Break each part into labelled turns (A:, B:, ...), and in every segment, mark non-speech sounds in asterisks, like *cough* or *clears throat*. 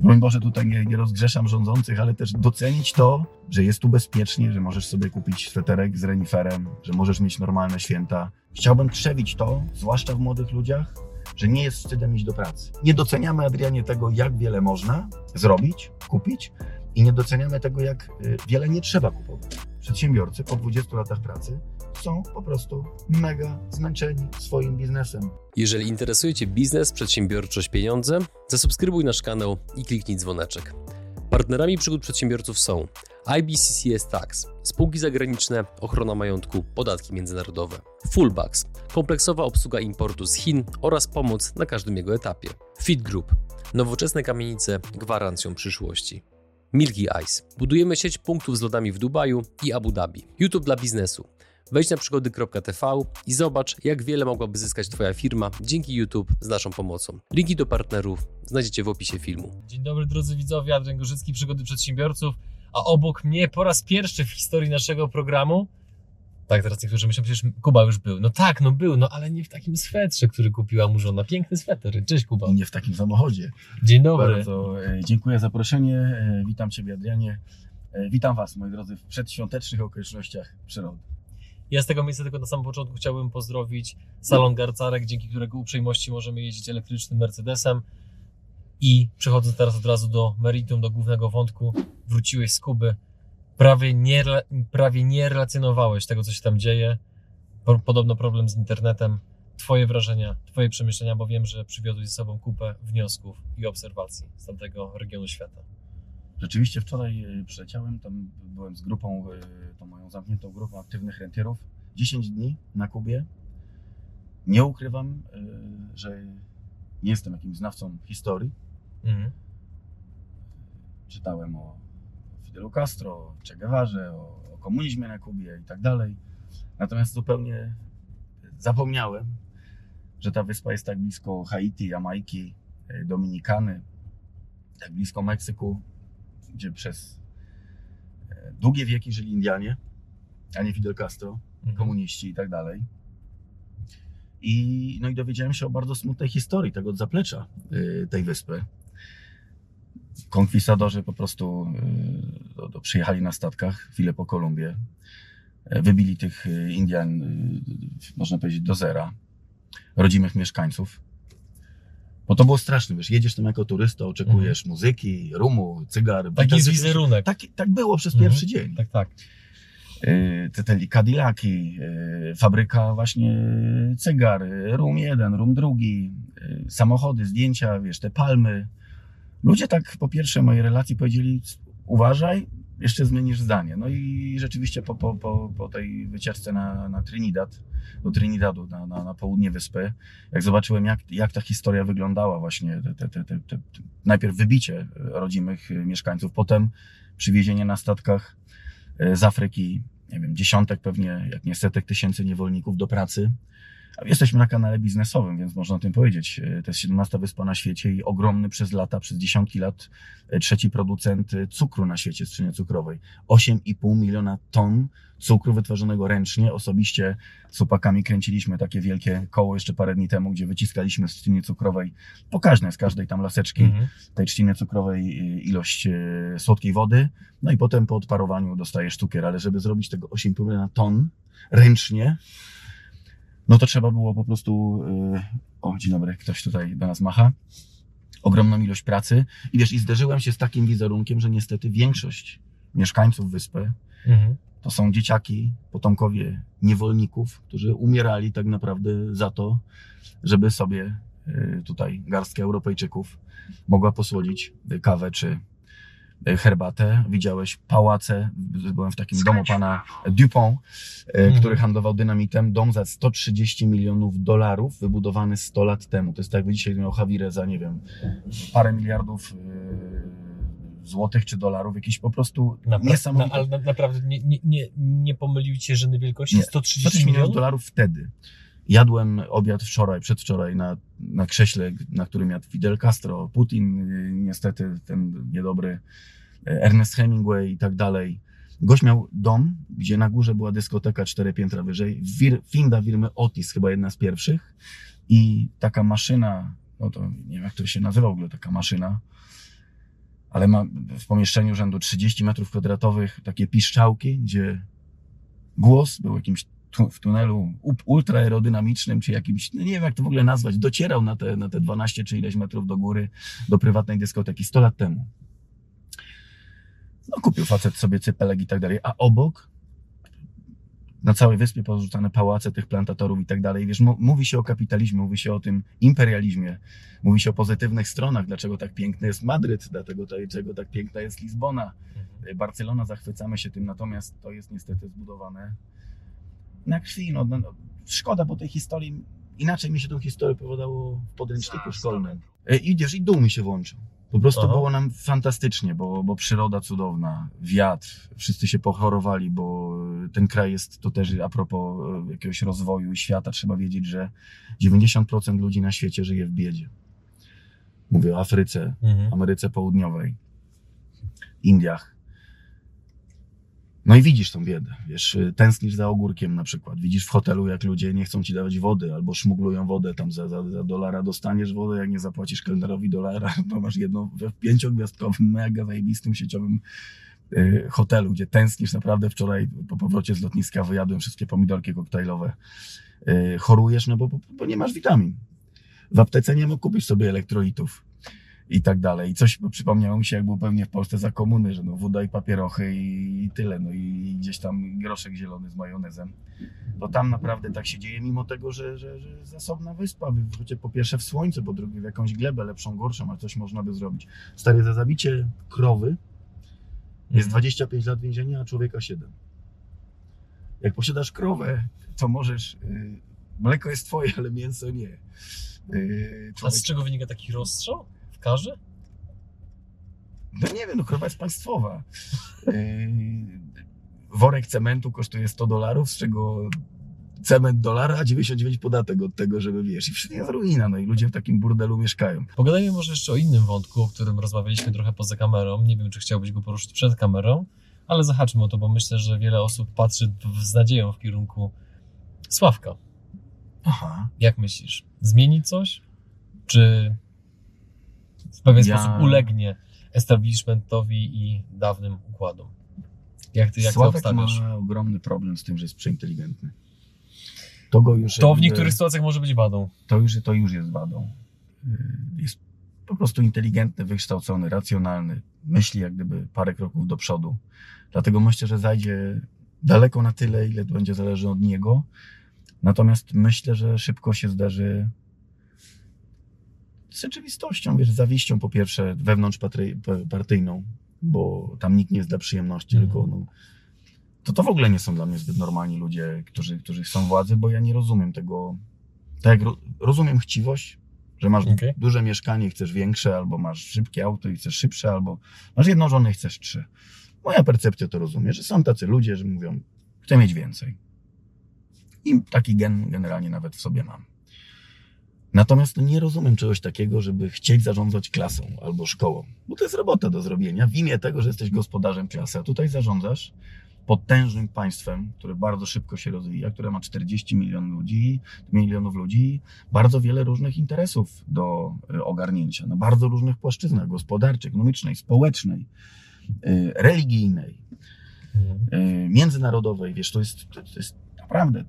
A: broń Boże, tutaj nie, nie rozgrzeszam rządzących, ale też docenić to, że jest tu bezpiecznie, że możesz sobie kupić sweterek z reniferem, że możesz mieć normalne święta. Chciałbym trzewić to, zwłaszcza w młodych ludziach, że nie jest wstydem iść do pracy. Nie doceniamy, Adrianie, tego, jak wiele można zrobić, kupić i nie doceniamy tego, jak y, wiele nie trzeba kupować. Przedsiębiorcy po 20 latach pracy są po prostu mega zmęczeni swoim biznesem.
B: Jeżeli interesuje Cię biznes, przedsiębiorczość, pieniądze, zasubskrybuj nasz kanał i kliknij dzwoneczek. Partnerami przygód przedsiębiorców są IBCCS Tax, spółki zagraniczne, ochrona majątku, podatki międzynarodowe, Fullbacks, kompleksowa obsługa importu z Chin oraz pomoc na każdym jego etapie, Fit Group, nowoczesne kamienice gwarancją przyszłości. Milky Ice. Budujemy sieć punktów z lodami w Dubaju i Abu Dhabi. YouTube dla biznesu. Wejdź na przygody.tv i zobacz, jak wiele mogłaby zyskać Twoja firma dzięki YouTube z naszą pomocą. Linki do partnerów znajdziecie w opisie filmu.
C: Dzień dobry drodzy widzowie, Adrian Gorzycki, Przygody Przedsiębiorców, a obok mnie po raz pierwszy w historii naszego programu, tak teraz niektórzy myślą, przecież Kuba już był. No tak, no był, no ale nie w takim swetrze, który kupiła mu żona. Piękny sweter. Cześć Kuba.
A: Nie w takim samochodzie.
C: Dzień dobry.
A: Bardzo e, dziękuję za zaproszenie. E, Witam Ciebie, Adrianie. E, Witam Was, moi drodzy, w przedświątecznych okolicznościach przyrody.
C: Ja z tego miejsca tylko na samym początku chciałbym pozdrowić salon Garcarek, dzięki którego uprzejmości możemy jeździć elektrycznym Mercedesem. I przechodząc teraz od razu do meritum, do głównego wątku, wróciłeś z Kuby. Prawie nie, prawie nie relacjonowałeś tego, co się tam dzieje. Po- Podobno problem z internetem. Twoje wrażenia, Twoje przemyślenia, bo wiem, że przywiozłeś ze sobą kupę wniosków i obserwacji z tamtego regionu świata.
A: Rzeczywiście wczoraj e, przyleciałem, tam byłem z grupą, e, tą moją zamkniętą grupą aktywnych rentierów. 10 dni na Kubie. Nie ukrywam, e, że nie jestem jakimś znawcą historii.
C: Mhm.
A: Czytałem o Fidelu Castro, o Che Guevarze, o, o komunizmie na Kubie i tak dalej. Natomiast zupełnie zapomniałem, że ta wyspa jest tak blisko Haiti, Jamajki, Dominikany, tak blisko Meksyku, gdzie przez e, długie wieki żyli Indianie, a nie Fidel Castro,
C: Mhm.
A: komuniści i tak dalej. I, no i dowiedziałem się o bardzo smutnej historii tego zaplecza y, tej wyspy. Konkwistadorzy po prostu y, do, do, przyjechali na statkach chwilę po Kolumbię. Wybili tych Indian, y, można powiedzieć, do zera. Rodzimych mieszkańców. Bo to było straszne, wiesz, jedziesz tam jako turysta, oczekujesz muzyki, rumu, cygar.
C: Mhm. Taki jest wizerunek.
A: Tak, tak było przez
C: Mhm.
A: pierwszy dzień
C: Tak, tak.
A: y, te, te Cadillaki, y, fabryka właśnie cygar, rum jeden, rum drugi, y, samochody, zdjęcia, wiesz, te palmy. Ludzie tak po pierwsze mojej relacji powiedzieli, uważaj, jeszcze zmienisz zdanie. No i rzeczywiście po, po, po, po tej wycieczce na, na Trinidad, do Trinidadu, na, na, na południe wyspy, jak zobaczyłem, jak, jak ta historia wyglądała właśnie, te, te, te, te, najpierw wybicie rodzimych mieszkańców, potem przywiezienie na statkach e, z Afryki, nie wiem, dziesiątek pewnie, jak nie setek tysięcy niewolników do pracy. Jesteśmy na kanale biznesowym, więc można o tym powiedzieć. E, To jest 17 wyspa na świecie i ogromny przez lata, przez dziesiątki lat e, trzeci producent e, cukru na świecie, skrzyni cukrowej. 8,5 miliona ton cukru wytworzonego ręcznie. Osobiście z chłopakami kręciliśmy takie wielkie koło jeszcze parę dni temu, gdzie wyciskaliśmy z trzciny cukrowej pokaźne z każdej tam laseczki
C: Mhm.
A: tej trzciny cukrowej ilość słodkiej wody, no i potem po odparowaniu dostajesz cukier, ale żeby zrobić tego 8,5 miliona ton ręcznie, no to trzeba było po prostu, y, o dzień dobry, ktoś tutaj do nas macha, ogromną ilość pracy i wiesz, i zderzyłem się z takim wizerunkiem, że niestety większość mieszkańców wyspy
C: Mhm.
A: to są dzieciaki, potomkowie niewolników, którzy umierali tak naprawdę za to, żeby sobie y, tutaj garstka Europejczyków mogła posłodzić kawę czy herbatę. Widziałeś pałace, byłem w takim domu pana Dupont,
C: Mhm.
A: który handlował dynamitem. Dom za 130 milionów dolarów, wybudowany 100 lat temu. To jest tak, jakby dzisiaj miał Hawirę za, nie wiem, parę miliardów y, złotych czy dolarów. Jakiś po prostu
C: Napra-
A: niesamowity
C: na, ale na, naprawdę nie, nie, nie, nie pomylił cię żadnej wielkości?
A: Nie.
C: 130
A: 130 milionów
C: milionów?
A: dolarów wtedy. Jadłem obiad wczoraj, przedwczoraj na, na krześle, na którym jadł Fidel Castro, Putin, niestety ten niedobry y, Ernest Hemingway i tak dalej. Gość miał dom, gdzie na górze była dyskoteka cztery piętra wyżej, wir, finda firmy Otis, chyba jedna z pierwszych. I taka maszyna, no to nie wiem jak to się nazywa w ogóle taka maszyna, ale ma w pomieszczeniu rzędu 30 metrów kwadratowych takie piszczałki, gdzie głos był jakimś tu, w tunelu up- ultraaerodynamicznym, czy jakimś, no nie wiem jak to w ogóle nazwać, docierał na te, na te 12 czy ileś metrów do góry do prywatnej dyskoteki 100 lat temu. No kupił facet sobie cypelek i tak dalej, a obok na całej wyspie porzucane pałace tych plantatorów i tak dalej. Wiesz, mówi się o kapitalizmie, mówi się o tym imperializmie, mówi się o pozytywnych stronach, dlaczego tak piękny jest Madryt, dlatego dlaczego tak piękna jest Lizbona.
C: Mhm.
A: Barcelona, zachwycamy się tym, natomiast to jest niestety zbudowane na krwi. No, no, szkoda, bo tej historii, inaczej mi się tą historię opowiadało w podręczniku szkolnym. E, I wiesz, i dół mi się włączył. Po prostu
C: Aha.
A: było nam fantastycznie, bo, bo przyroda cudowna, wiatr, wszyscy się pochorowali, bo ten kraj jest, to też a propos e, jakiegoś rozwoju świata, trzeba wiedzieć, że 90% ludzi na świecie żyje w biedzie. Mówię o Afryce,
C: Mhm.
A: Ameryce Południowej, Indiach. No i widzisz tą biedę, wiesz, y, tęsknisz za ogórkiem na przykład, widzisz w hotelu, jak ludzie nie chcą ci dawać wody, albo szmuglują wodę, tam za, za, za dolara. Dostaniesz wodę, jak nie zapłacisz kelnerowi dolara, *laughs* to masz jedno w pięciogwiazdkowym, mega zajebistym sieciowym y, hotelu, gdzie tęsknisz naprawdę, wczoraj po powrocie z lotniska wyjadłem wszystkie pomidorki koktajlowe, y, chorujesz, no bo, bo, bo nie masz witamin. W aptece nie mógł kupić sobie elektrolitów i tak dalej. I coś przypomniało mi się, jak był pewnie w Polsce za komuny, że no woda i papierochy i, tyle, no i gdzieś tam groszek zielony z majonezem. To tam naprawdę tak się dzieje, mimo tego, że, że, że zasobna wyspa, wy wrócicie po pierwsze w słońce, po drugie w jakąś glebę lepszą, gorszą, a coś można by zrobić. Stary, za zabicie krowy jest
C: Mhm.
A: 25 lat więzienia, a człowieka 7. Jak posiadasz krowę, to możesz. Yy, mleko jest twoje, ale mięso nie. Yy,
C: A z czego wynika taki rozstrzał? W karze?
A: No nie wiem, no krowa jest państwowa. Yy, worek cementu kosztuje 100 dolarów, z czego cement dolara, a 99 podatek od tego, żeby wiesz. I wszystko jest ruina, no i ludzie w takim burdelu mieszkają.
C: Pogadajmy może jeszcze o innym wątku, o którym rozmawialiśmy trochę poza kamerą. Nie wiem, czy chciałbyś go poruszyć przed kamerą, ale zahaczmy o to, bo myślę, że wiele osób patrzy w- z nadzieją w kierunku Sławka.
A: Aha.
C: Jak myślisz? Zmieni coś? Czy w pewien
A: Ja-
C: sposób ulegnie establishmentowi i dawnym układom? Jak ty, jak ty
A: Sławek
C: obstawiasz?
A: ma ogromny problem z tym, że jest przeinteligentny. To go już
C: To w niektórych sytuacjach może być wadą.
A: to już, to już jest wadą. Yy, Jest po prostu inteligentny, wykształcony, racjonalny. Myśli jak gdyby parę kroków do przodu. Dlatego myślę, że zajdzie daleko na tyle, ile będzie zależy od niego. Natomiast myślę, że szybko się zdarzy z rzeczywistością, wiesz, zawiścią po pierwsze wewnątrzpartyjną, bo tam nikt nie jest dla przyjemności,
C: Mhm.
A: tylko no, to to w ogóle nie są dla mnie zbyt normalni ludzie, którzy, którzy chcą władzy, bo ja nie rozumiem tego. Tak jak ro, rozumiem chciwość, że masz
C: Okej.
A: duże mieszkanie i chcesz większe, albo masz szybkie auto i chcesz szybsze, albo masz jedną żonę i chcesz trzy. Moja percepcja to rozumie, że są tacy ludzie, że mówią, chcę mieć więcej. I taki gen generalnie nawet w sobie mam. Natomiast nie rozumiem czegoś takiego, żeby chcieć zarządzać klasą albo szkołą, bo to jest robota do zrobienia w imię tego, że jesteś gospodarzem klasy, a tutaj zarządzasz potężnym państwem, które bardzo szybko się rozwija, które ma 40 milionów ludzi, milionów ludzi, bardzo wiele różnych interesów do y, ogarnięcia, na bardzo różnych płaszczyznach gospodarczej, ekonomicznej, społecznej, y, religijnej, y, międzynarodowej. Wiesz, to jest, to jest naprawdę,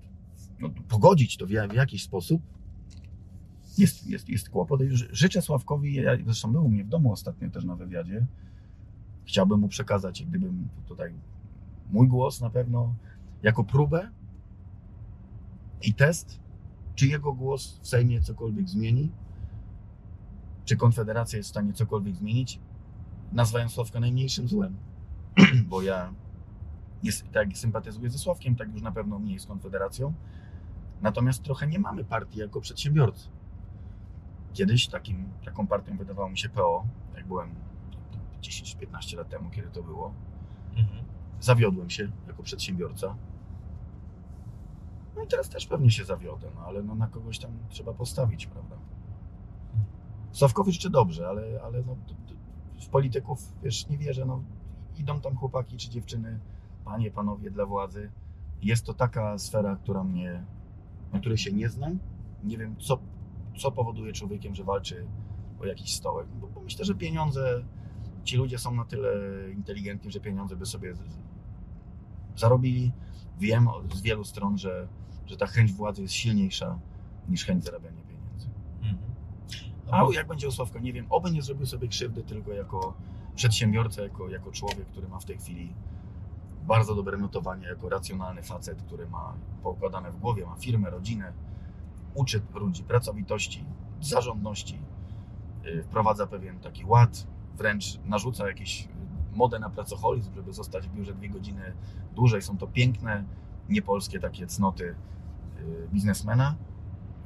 A: no, pogodzić to w jakiś sposób jest, jest, jest kłopot. Życzę Sławkowi, ja, zresztą był u mnie w domu ostatnio też na wywiadzie, chciałbym mu przekazać, gdybym tutaj mój głos na pewno jako próbę i test, czy jego głos w Sejmie cokolwiek zmieni, czy Konfederacja jest w stanie cokolwiek zmienić, nazwałem Sławka najmniejszym złem, *clears throat* bo ja jest, tak sympatyzuję ze Sławkiem, tak już na pewno mniej z Konfederacją, natomiast trochę nie mamy partii jako przedsiębiorcy. Kiedyś takim, taką partią wydawało mi się PO, jak byłem 10-15 lat temu, kiedy to było,
C: Mhm.
A: zawiodłem się jako przedsiębiorca. No i teraz też pewnie się zawiodę, no ale no na kogoś tam trzeba postawić, prawda? Sławkowicz czy dobrze, ale, ale no, w polityków, wiesz, nie wierzę, no idą tam chłopaki czy dziewczyny, panie, panowie dla władzy. Jest to taka sfera, która mnie, na której się nie znam. Nie wiem, co, co powoduje człowiekiem, że walczy o jakiś stołek. Bo, bo myślę, że pieniądze ci ludzie są na tyle inteligentni, że pieniądze by sobie zarobili. Wiem z wielu stron, że, że ta chęć władzy jest silniejsza niż chęć zarabiania pieniędzy.
C: Mhm.
A: A jak będzie u Sławka, nie wiem, oby nie zrobił sobie krzywdy tylko jako przedsiębiorca, jako, jako człowiek, który ma w tej chwili bardzo dobre notowanie, jako racjonalny facet, który ma poukładane w głowie, ma firmę, rodzinę, uczy ludzi pracowitości, zarządności, yy, wprowadza pewien taki ład, wręcz narzuca jakieś modę na pracoholizm, żeby zostać w biurze dwie godziny dłużej. Są to piękne, niepolskie takie cnoty yy, biznesmena.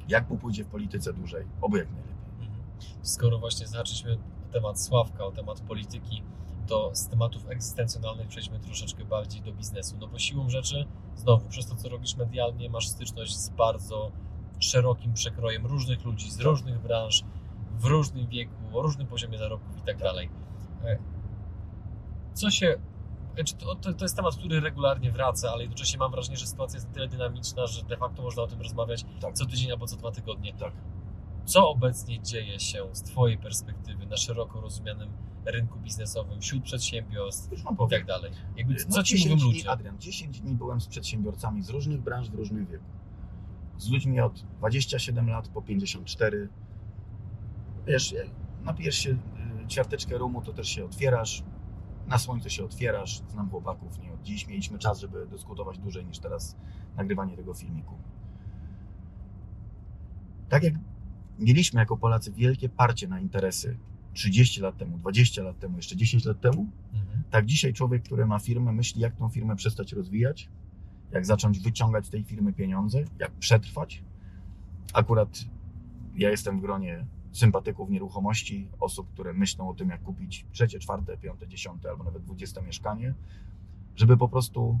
A: Jak mu pójdzie w polityce dłużej? Oby jak najlepiej.
C: Mhm. Skoro właśnie zahaczyliśmy o temat Sławka, o temat polityki, to z tematów egzystencjonalnych przejdźmy troszeczkę bardziej do biznesu. No bo siłą rzeczy, znowu, przez to co robisz medialnie, masz styczność z bardzo szerokim przekrojem różnych ludzi z różnych branż, w różnym wieku, o różnym poziomie zarobków i tak dalej. E, Co się. znaczy To, to, jest temat, który regularnie wraca, ale jednocześnie mam wrażenie, że sytuacja jest na tyle dynamiczna, że de facto można o tym rozmawiać
A: Tak.
C: co tydzień albo co dwa tygodnie.
A: Tak.
C: Co obecnie dzieje się z Twojej perspektywy na szeroko rozumianym rynku biznesowym, wśród przedsiębiorstw i tak dalej? Jakby,
A: No,
C: co Ci
A: 10
C: mówią ludzie?
A: Adrian, 10 dni byłem z przedsiębiorcami z różnych branż w różnym wieku. Z ludźmi od 27 lat po 54. Wiesz, jak napijesz się y, ćwiarteczkę rumu, to też się otwierasz. Na słońce się otwierasz. Znam chłopaków, nie od dziś. Mieliśmy czas, żeby dyskutować dłużej niż teraz nagrywanie tego filmiku. Tak jak mieliśmy jako Polacy wielkie parcie na interesy 30 lat temu, 20 lat temu, jeszcze 10 lat temu,
C: Mhm.
A: tak dzisiaj człowiek, który ma firmę, myśli, jak tą firmę przestać rozwijać, jak zacząć wyciągać z tej firmy pieniądze, jak przetrwać. Akurat ja jestem w gronie sympatyków nieruchomości, osób, które myślą o tym, jak kupić trzecie, czwarte, piąte, dziesiąte albo nawet dwudzieste mieszkanie, żeby po prostu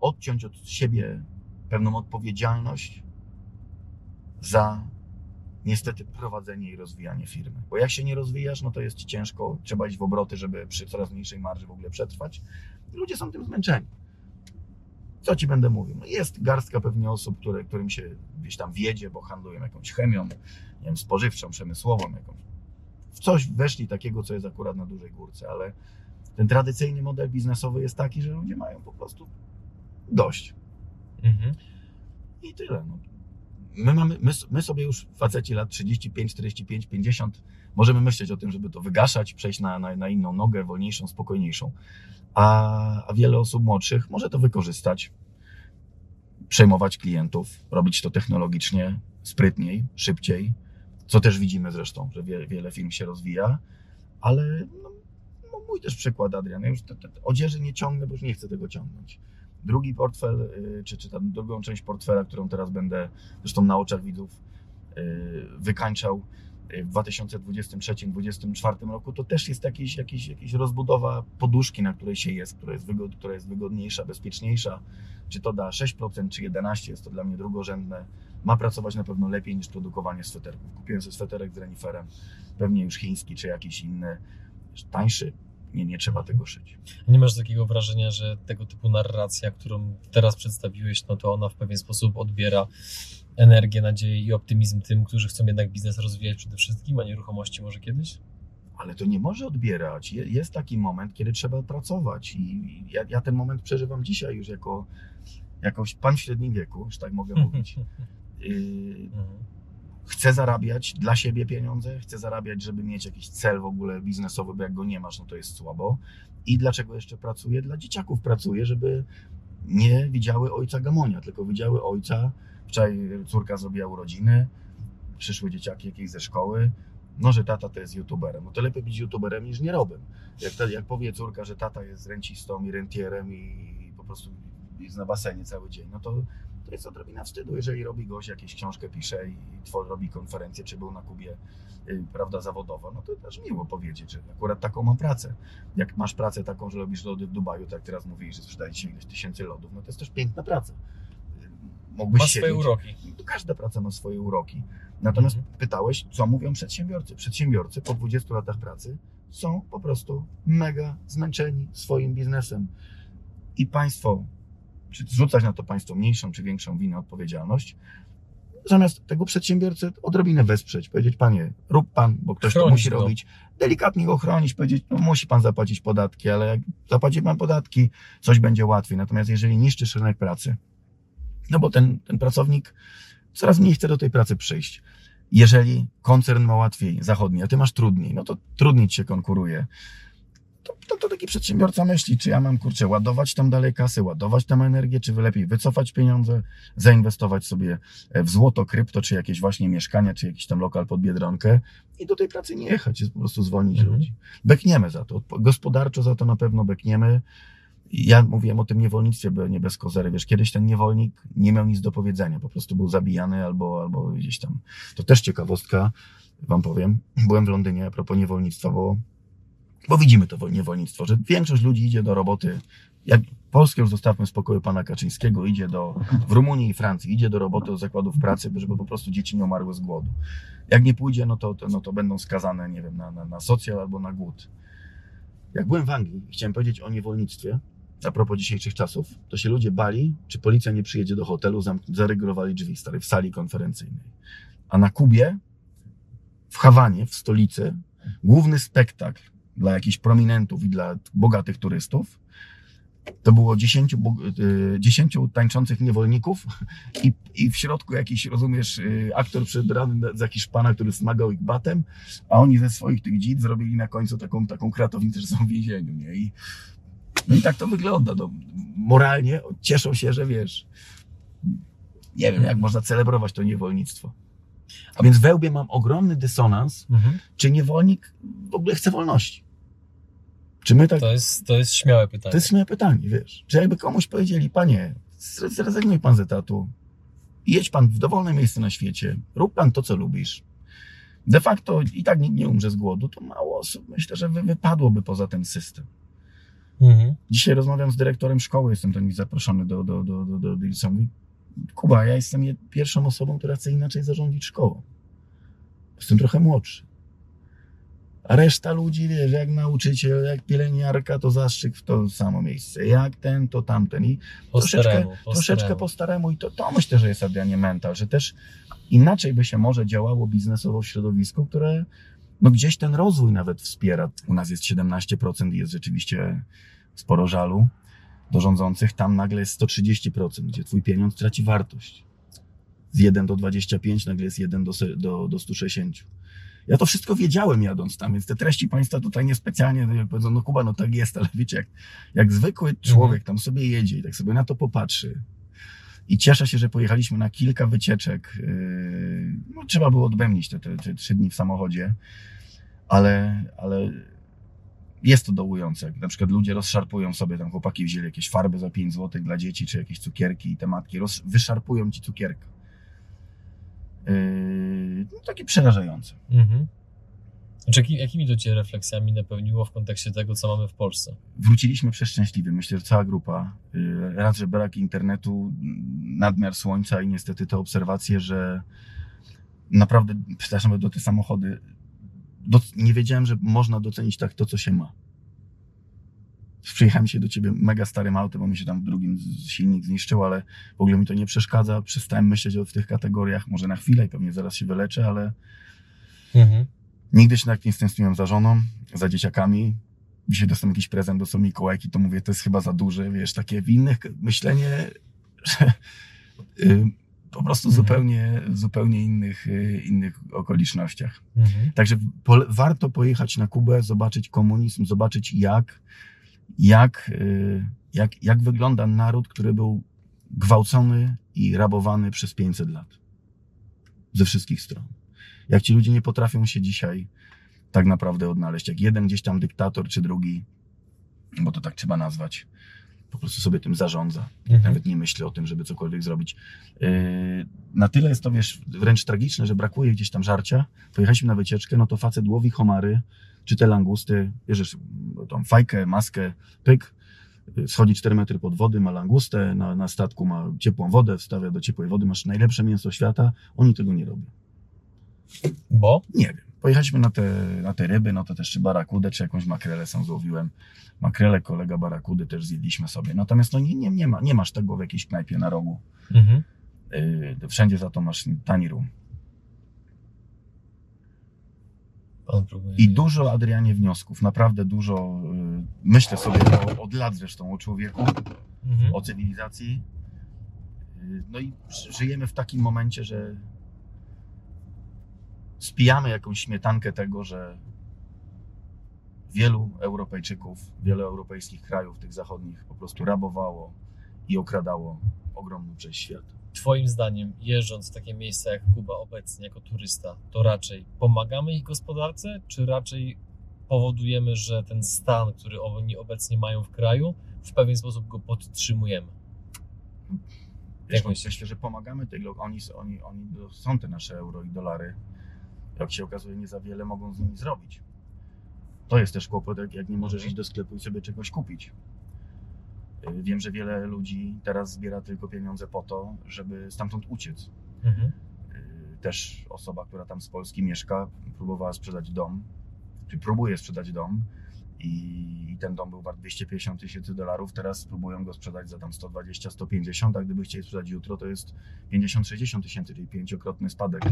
A: odciąć od siebie pewną odpowiedzialność za niestety prowadzenie i rozwijanie firmy. Bo jak się nie rozwijasz, no to jest ci ciężko, trzeba iść w obroty, żeby przy coraz mniejszej marży w ogóle przetrwać. I ludzie są tym zmęczeni. Co ci będę mówił? No jest garstka pewnie osób, które, którym się gdzieś tam wiedzie, bo handlują jakąś chemią, nie wiem, spożywczą, przemysłową, jakąś. W coś weszli takiego, co jest akurat na dużej górce, ale ten tradycyjny model biznesowy jest taki, że ludzie mają po prostu dość.
C: Mhm.
A: I tyle. No. My, mamy, my, my sobie już faceci lat 35, 45, 50 możemy myśleć o tym, żeby to wygaszać, przejść na, na, na inną nogę, wolniejszą, spokojniejszą. A, a wiele osób młodszych może to wykorzystać, przejmować klientów, robić to technologicznie, sprytniej, szybciej, co też widzimy zresztą, że wie, wiele firm się rozwija, ale no, no mój też przykład, Adrian, ja już te, te, odzieży nie ciągnę, bo już nie chcę tego ciągnąć drugi portfel, y, czy, czy tam drugą część portfela, którą teraz będę zresztą na oczach widzów y, wykańczał y, w 2023-2024 roku, to też jest jakiś, jakiś, jakiś rozbudowa poduszki, na której się jest, która jest, wygod, która jest wygodniejsza, bezpieczniejsza. Czy to da 6%, czy 11%, jest to dla mnie drugorzędne. Ma pracować na pewno lepiej niż produkowanie sweterków. Kupiłem sobie sweterek z reniferem, pewnie już chiński, czy jakiś inny, tańszy. Nie, nie trzeba tego szyć.
C: Nie masz takiego wrażenia, że tego typu narracja, którą teraz przedstawiłeś, no to ona w pewien sposób odbiera energię, nadzieję i optymizm tym, którzy chcą jednak biznes rozwijać przede wszystkim, a nieruchomości może kiedyś?
A: ale to nie może odbierać. Je- Jest taki moment, kiedy trzeba pracować i ja, ja ten moment przeżywam dzisiaj już jako jakoś pan w średnim wieku, już tak mogę *laughs* mówić. Yy,
C: Mhm.
A: Chcę zarabiać dla siebie pieniądze, chcę zarabiać, żeby mieć jakiś cel w ogóle biznesowy, bo jak go nie masz, no to jest słabo. I dlaczego jeszcze pracuję? Dla dzieciaków pracuję, żeby nie widziały ojca gamonia, tylko widziały ojca. Wczoraj córka zrobiła urodziny, przyszły dzieciaki jakieś ze szkoły, no, że tata to jest youtuberem. No to lepiej być youtuberem niż nierobem. Jak, ta, jak powie córka, że tata jest rencistą i rentierem i po prostu jest na basenie cały dzień, no to, to jest odrobina wstydu, jeżeli robi gość jakieś książkę pisze i robi konferencję, czy był na Kubie, y, prawda, zawodowo, no to też miło powiedzieć, że akurat taką mam pracę. Jak masz pracę taką, że robisz lody w Dubaju, tak jak teraz mówisz, że sprzedaje ci ileś tysięcy lodów, no to jest też piękna praca. Y, Mógłbyś
C: Ma swoje uroki.
A: to każda praca ma swoje uroki. Natomiast
C: Mhm.
A: pytałeś, co mówią przedsiębiorcy. Przedsiębiorcy po 20 latach pracy są po prostu mega zmęczeni swoim biznesem. I państwo, czy zrzucać na to państwo mniejszą czy większą winę, odpowiedzialność, zamiast tego przedsiębiorcę odrobinę wesprzeć, powiedzieć, panie, rób pan, bo ktoś to
C: Chronić
A: musi
C: go.
A: robić, delikatnie go chronić, powiedzieć, no musi pan zapłacić podatki, ale jak zapłaci pan podatki, coś będzie łatwiej. Natomiast jeżeli niszczysz rynek pracy, no bo ten, ten pracownik coraz mniej chce do tej pracy przyjść. Jeżeli koncern ma łatwiej, zachodni, a ty masz trudniej, no to trudniej ci się konkuruje. To, to, to taki przedsiębiorca myśli, czy ja mam, kurczę, ładować tam dalej kasy, ładować tam energię, czy lepiej wycofać pieniądze, zainwestować sobie w złoto, krypto, czy jakieś właśnie mieszkania, czy jakiś tam lokal pod Biedronkę i do tej pracy nie jechać, jest po prostu zwolnić
C: Mhm.
A: ludzi. Bekniemy za to. Gospodarczo za to na pewno bekniemy. Ja mówiłem o tym niewolnictwie, by nie bez kozery. Wiesz, kiedyś ten niewolnik nie miał nic do powiedzenia, po prostu był zabijany albo, albo gdzieś tam. To też ciekawostka, wam powiem. Byłem w Londynie a propos niewolnictwa, bo, bo widzimy to wo- niewolnictwo, że większość ludzi idzie do roboty. Jak Polskę już zostawmy w spokoju pana Kaczyńskiego, idzie do, w Rumunii i Francji, idzie do roboty, do zakładów pracy, żeby po prostu dzieci nie umarły z głodu. Jak nie pójdzie, no to, no to będą skazane, nie wiem, na, na, na socjal albo na głód. Jak byłem w Anglii, chciałem powiedzieć o niewolnictwie, a propos dzisiejszych czasów, to się ludzie bali, czy policja nie przyjedzie do hotelu, zaregulowali drzwi stary, w sali konferencyjnej. A na Kubie, w Hawanie, w stolicy, główny spektakl dla jakichś prominentów i dla bogatych turystów, to było 10, bo- y, 10 tańczących niewolników i, i w środku jakiś, rozumiesz, y, aktor przebrany za Hiszpana, który smagał ich batem, a oni ze swoich tych dzid zrobili na końcu taką, taką kratownicę, że są w więzieniu, nie? I, no i tak to wygląda. No, moralnie cieszą się, że wiesz, nie wiem, jak można celebrować to niewolnictwo. A więc we łbie mam ogromny dysonans,
C: Mhm.
A: czy niewolnik w ogóle chce wolności. Czy my tak
C: To, jest, to jest śmiałe pytanie.
A: to jest moje pytanie, wiesz. Czy jakby komuś powiedzieli, panie, zre- zrezygnuj pan z etatu, jedź pan w dowolne miejsce na świecie, rób pan to, co lubisz. De facto i tak nikt nie umrze z głodu, to mało osób myślę, że wy- wypadłoby poza ten system.
C: Mhm.
A: Dzisiaj rozmawiam z dyrektorem szkoły, jestem tam zaproszony do, do, do, do, do Dilsa. Mówi, Kuba, ja jestem je- pierwszą osobą, która chce inaczej zarządzić szkołą. Jestem trochę młodszy. A reszta ludzi, wiesz, jak nauczyciel, jak pielęgniarka, to zastrzyk w to samo miejsce. Jak ten, to tamten. I
C: Po
A: troszeczkę,
C: staremu, po
A: troszeczkę
C: staremu.
A: po staremu. I to, to myślę, że jest Adrianie mental, że też inaczej by się może działało biznesowo w środowisku, które no gdzieś ten rozwój nawet wspiera. U nas jest 17% i jest rzeczywiście sporo żalu do rządzących. Tam nagle jest 130%, gdzie twój pieniądz traci wartość. Z 1 do 25 nagle jest 1 do, do, do 160. Ja to wszystko wiedziałem jadąc tam, więc te treści państwa tutaj niespecjalnie, no powiedzą, no Kuba, no tak jest, ale wiecie, jak, jak zwykły człowiek tam sobie jedzie i tak sobie na to popatrzy i cieszę się, że pojechaliśmy na kilka wycieczek. Yy, No, trzeba było odbębnić te, te, te trzy dni w samochodzie, ale, ale jest to dołujące. Na przykład ludzie rozszarpują sobie, tam chłopaki wzięli jakieś farby za 5 zł dla dzieci, czy jakieś cukierki i tematki, roz, wyszarpują ci cukierkę. No, takie przerażające.
C: Mhm. Znaczy, jaki- jakimi to Cię refleksjami napełniło w kontekście tego, co mamy w Polsce?
A: wróciliśmy przeszczęśliwi. Myślę, że cała grupa. Y, Raz, że brak internetu, nadmiar słońca i niestety te obserwacje, że naprawdę, przepraszam, do te samochody, do, nie wiedziałem, że można docenić tak to, co się ma. Przyjechałem się do ciebie mega starym autem, bo mi się tam w drugim silnik zniszczył, ale w ogóle mi to nie przeszkadza. Przestałem myśleć o, tych kategoriach, może na chwilę i pewnie zaraz się wyleczę, ale
C: Mhm.
A: Nigdy się tak nie stęskniłem za żoną, za dzieciakami. Dzisiaj dostałem jakiś prezent, do są Mikołajki, to mówię, to jest chyba za duże, wiesz, takie w innych myślenie, *laughs* że y, po prostu
C: Mhm.
A: zupełnie, zupełnie innych, y, innych okolicznościach.
C: Mhm.
A: Także pole, warto pojechać na Kubę, zobaczyć komunizm, zobaczyć jak, jak, y, jak, jak wygląda naród, który był gwałcony i rabowany przez 500 lat. Ze wszystkich stron. Jak ci ludzie nie potrafią się dzisiaj tak naprawdę odnaleźć. Jak jeden gdzieś tam dyktator, czy drugi, bo to tak trzeba nazwać, po prostu sobie tym zarządza.
C: Mhm.
A: Nawet nie myśli o tym, żeby cokolwiek zrobić. Yy, na tyle jest to, wiesz, wręcz tragiczne, że brakuje gdzieś tam żarcia. Pojechaliśmy na wycieczkę, no to facet łowi homary, czy te langusty, bierzesz tą fajkę, maskę, pyk, schodzi 4 metry pod wody, ma langustę, na, na statku ma ciepłą wodę, wstawia do ciepłej wody, masz najlepsze mięso świata, oni tego nie robią.
C: Bo?
A: Nie wiem. Pojechaliśmy na te, na te ryby, no to też czy barakudę, czy jakąś makrelę sam złowiłem. Makrele, kolega barakudy też zjedliśmy sobie. Natomiast no nie, nie, nie, ma, nie masz tego w jakiejś knajpie na rogu.
C: Mhm.
A: Yy, Wszędzie za to masz tani rum.
C: Pan próbuje.
A: I dużo, Adrianie, wniosków, naprawdę dużo. yy, Myślę sobie o, od lat zresztą o człowieku,
C: Mhm.
A: o cywilizacji. Yy, No i ży- żyjemy w takim momencie, że spijamy jakąś śmietankę tego, że wielu Europejczyków, wiele europejskich krajów, tych zachodnich, po prostu rabowało i okradało ogromną część świata.
C: Twoim zdaniem, jeżdżąc w takie miejsca jak Kuba obecnie, jako turysta, to raczej pomagamy ich gospodarce, czy raczej powodujemy, że ten stan, który oni obecnie mają w kraju, w pewien sposób go podtrzymujemy?
A: Wiesz,
C: Jak
A: myślę, że pomagamy tej, oni, oni, oni są te nasze euro i dolary. Jak się okazuje, nie za wiele mogą z nimi zrobić. To jest też kłopot, jak, jak nie możesz iść do sklepu i sobie czegoś kupić. Y, Wiem, że wiele ludzi teraz zbiera tylko pieniądze po to, żeby stamtąd uciec.
C: Mhm.
A: Y, Też osoba, która tam z Polski mieszka, próbowała sprzedać dom, czy próbuje sprzedać dom i, i ten dom był wart 250 tysięcy dolarów, teraz próbują go sprzedać za tam 120, 150, a gdyby chcieli sprzedać jutro, to jest 50-60 tysięcy, czyli pięciokrotny spadek.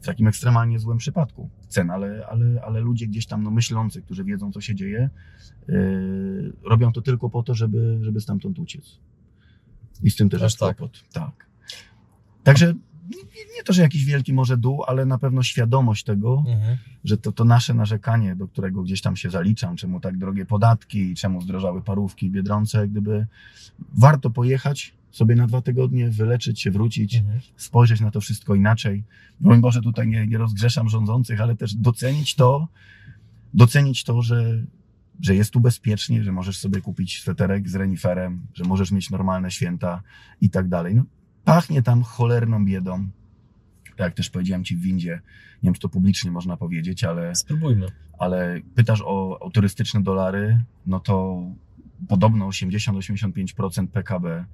A: W takim ekstremalnie złym przypadku cen, ale, ale, ale ludzie gdzieś tam no, myślący, którzy wiedzą, co się dzieje, yy, robią to tylko po to, żeby, żeby stamtąd uciec. I z tym też jest
C: tak.
A: kłopot. Tak. Także nie, nie- to, że jakiś wielki może dół, ale na pewno świadomość tego,
C: Mhm.
A: że to, to nasze narzekanie, do którego gdzieś tam się zaliczam, czemu tak drogie podatki, czemu zdrożały parówki Biedronce, gdyby warto pojechać sobie na dwa tygodnie, wyleczyć się, wrócić,
C: Mhm.
A: spojrzeć na to wszystko inaczej. Broń Boże, tutaj nie, nie rozgrzeszam rządzących, ale też docenić to, docenić to, że, że jest tu bezpiecznie, że możesz sobie kupić sweterek z reniferem, że możesz mieć normalne święta i tak dalej. No, pachnie tam cholerną biedą. Jak też powiedziałem ci w windzie, nie wiem, czy to publicznie można powiedzieć, ale
C: Spróbujmy.
A: ale pytasz o, o turystyczne dolary, no to podobno 80-85% PKB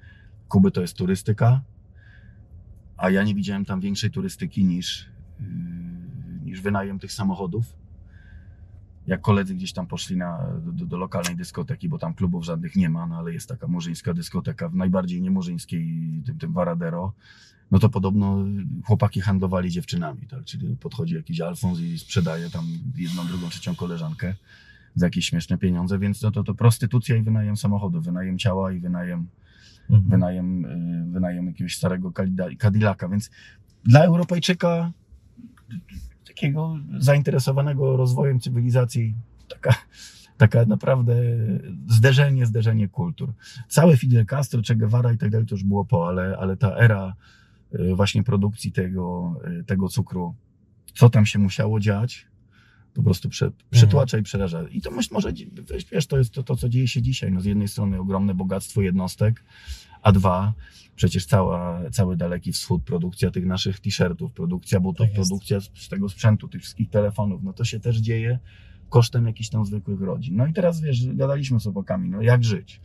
A: Kuby to jest turystyka, a ja nie widziałem tam większej turystyki niż, yy, niż wynajem tych samochodów. Jak koledzy gdzieś tam poszli na, do, do lokalnej dyskoteki, bo tam klubów żadnych nie ma, no ale jest taka murzyńska dyskoteka, w najbardziej niemurzyńskiej, tym, tym Varadero, no to podobno chłopaki handlowali dziewczynami, tak? Czyli podchodzi jakiś Alfons i sprzedaje tam jedną, drugą, trzecią koleżankę za jakieś śmieszne pieniądze, więc no to, to prostytucja i wynajem samochodu, wynajem ciała i wynajem,
C: Mhm.
A: wynajem, wynajem jakiegoś starego Cadilla- Cadillaca, więc dla Europejczyka takiego zainteresowanego rozwojem cywilizacji taka, taka naprawdę zderzenie, zderzenie kultur. Cały Fidel Castro, Che Guevara i tak dalej to już było po, ale, ale ta era y, właśnie produkcji tego, y, tego cukru, co tam się musiało dziać, po prostu prze, przytłacza i przeraża. I to może, wiesz, to jest to, to, co dzieje się dzisiaj. No z jednej strony ogromne bogactwo jednostek, a dwa, przecież cała, cały Daleki Wschód, produkcja tych naszych t-shirtów, produkcja butów,
C: Tak
A: produkcja z, tego sprzętu, tych wszystkich telefonów, no to się też dzieje kosztem jakichś tam zwykłych rodzin. No i teraz, wiesz, gadaliśmy z chłopakami, no jak żyć?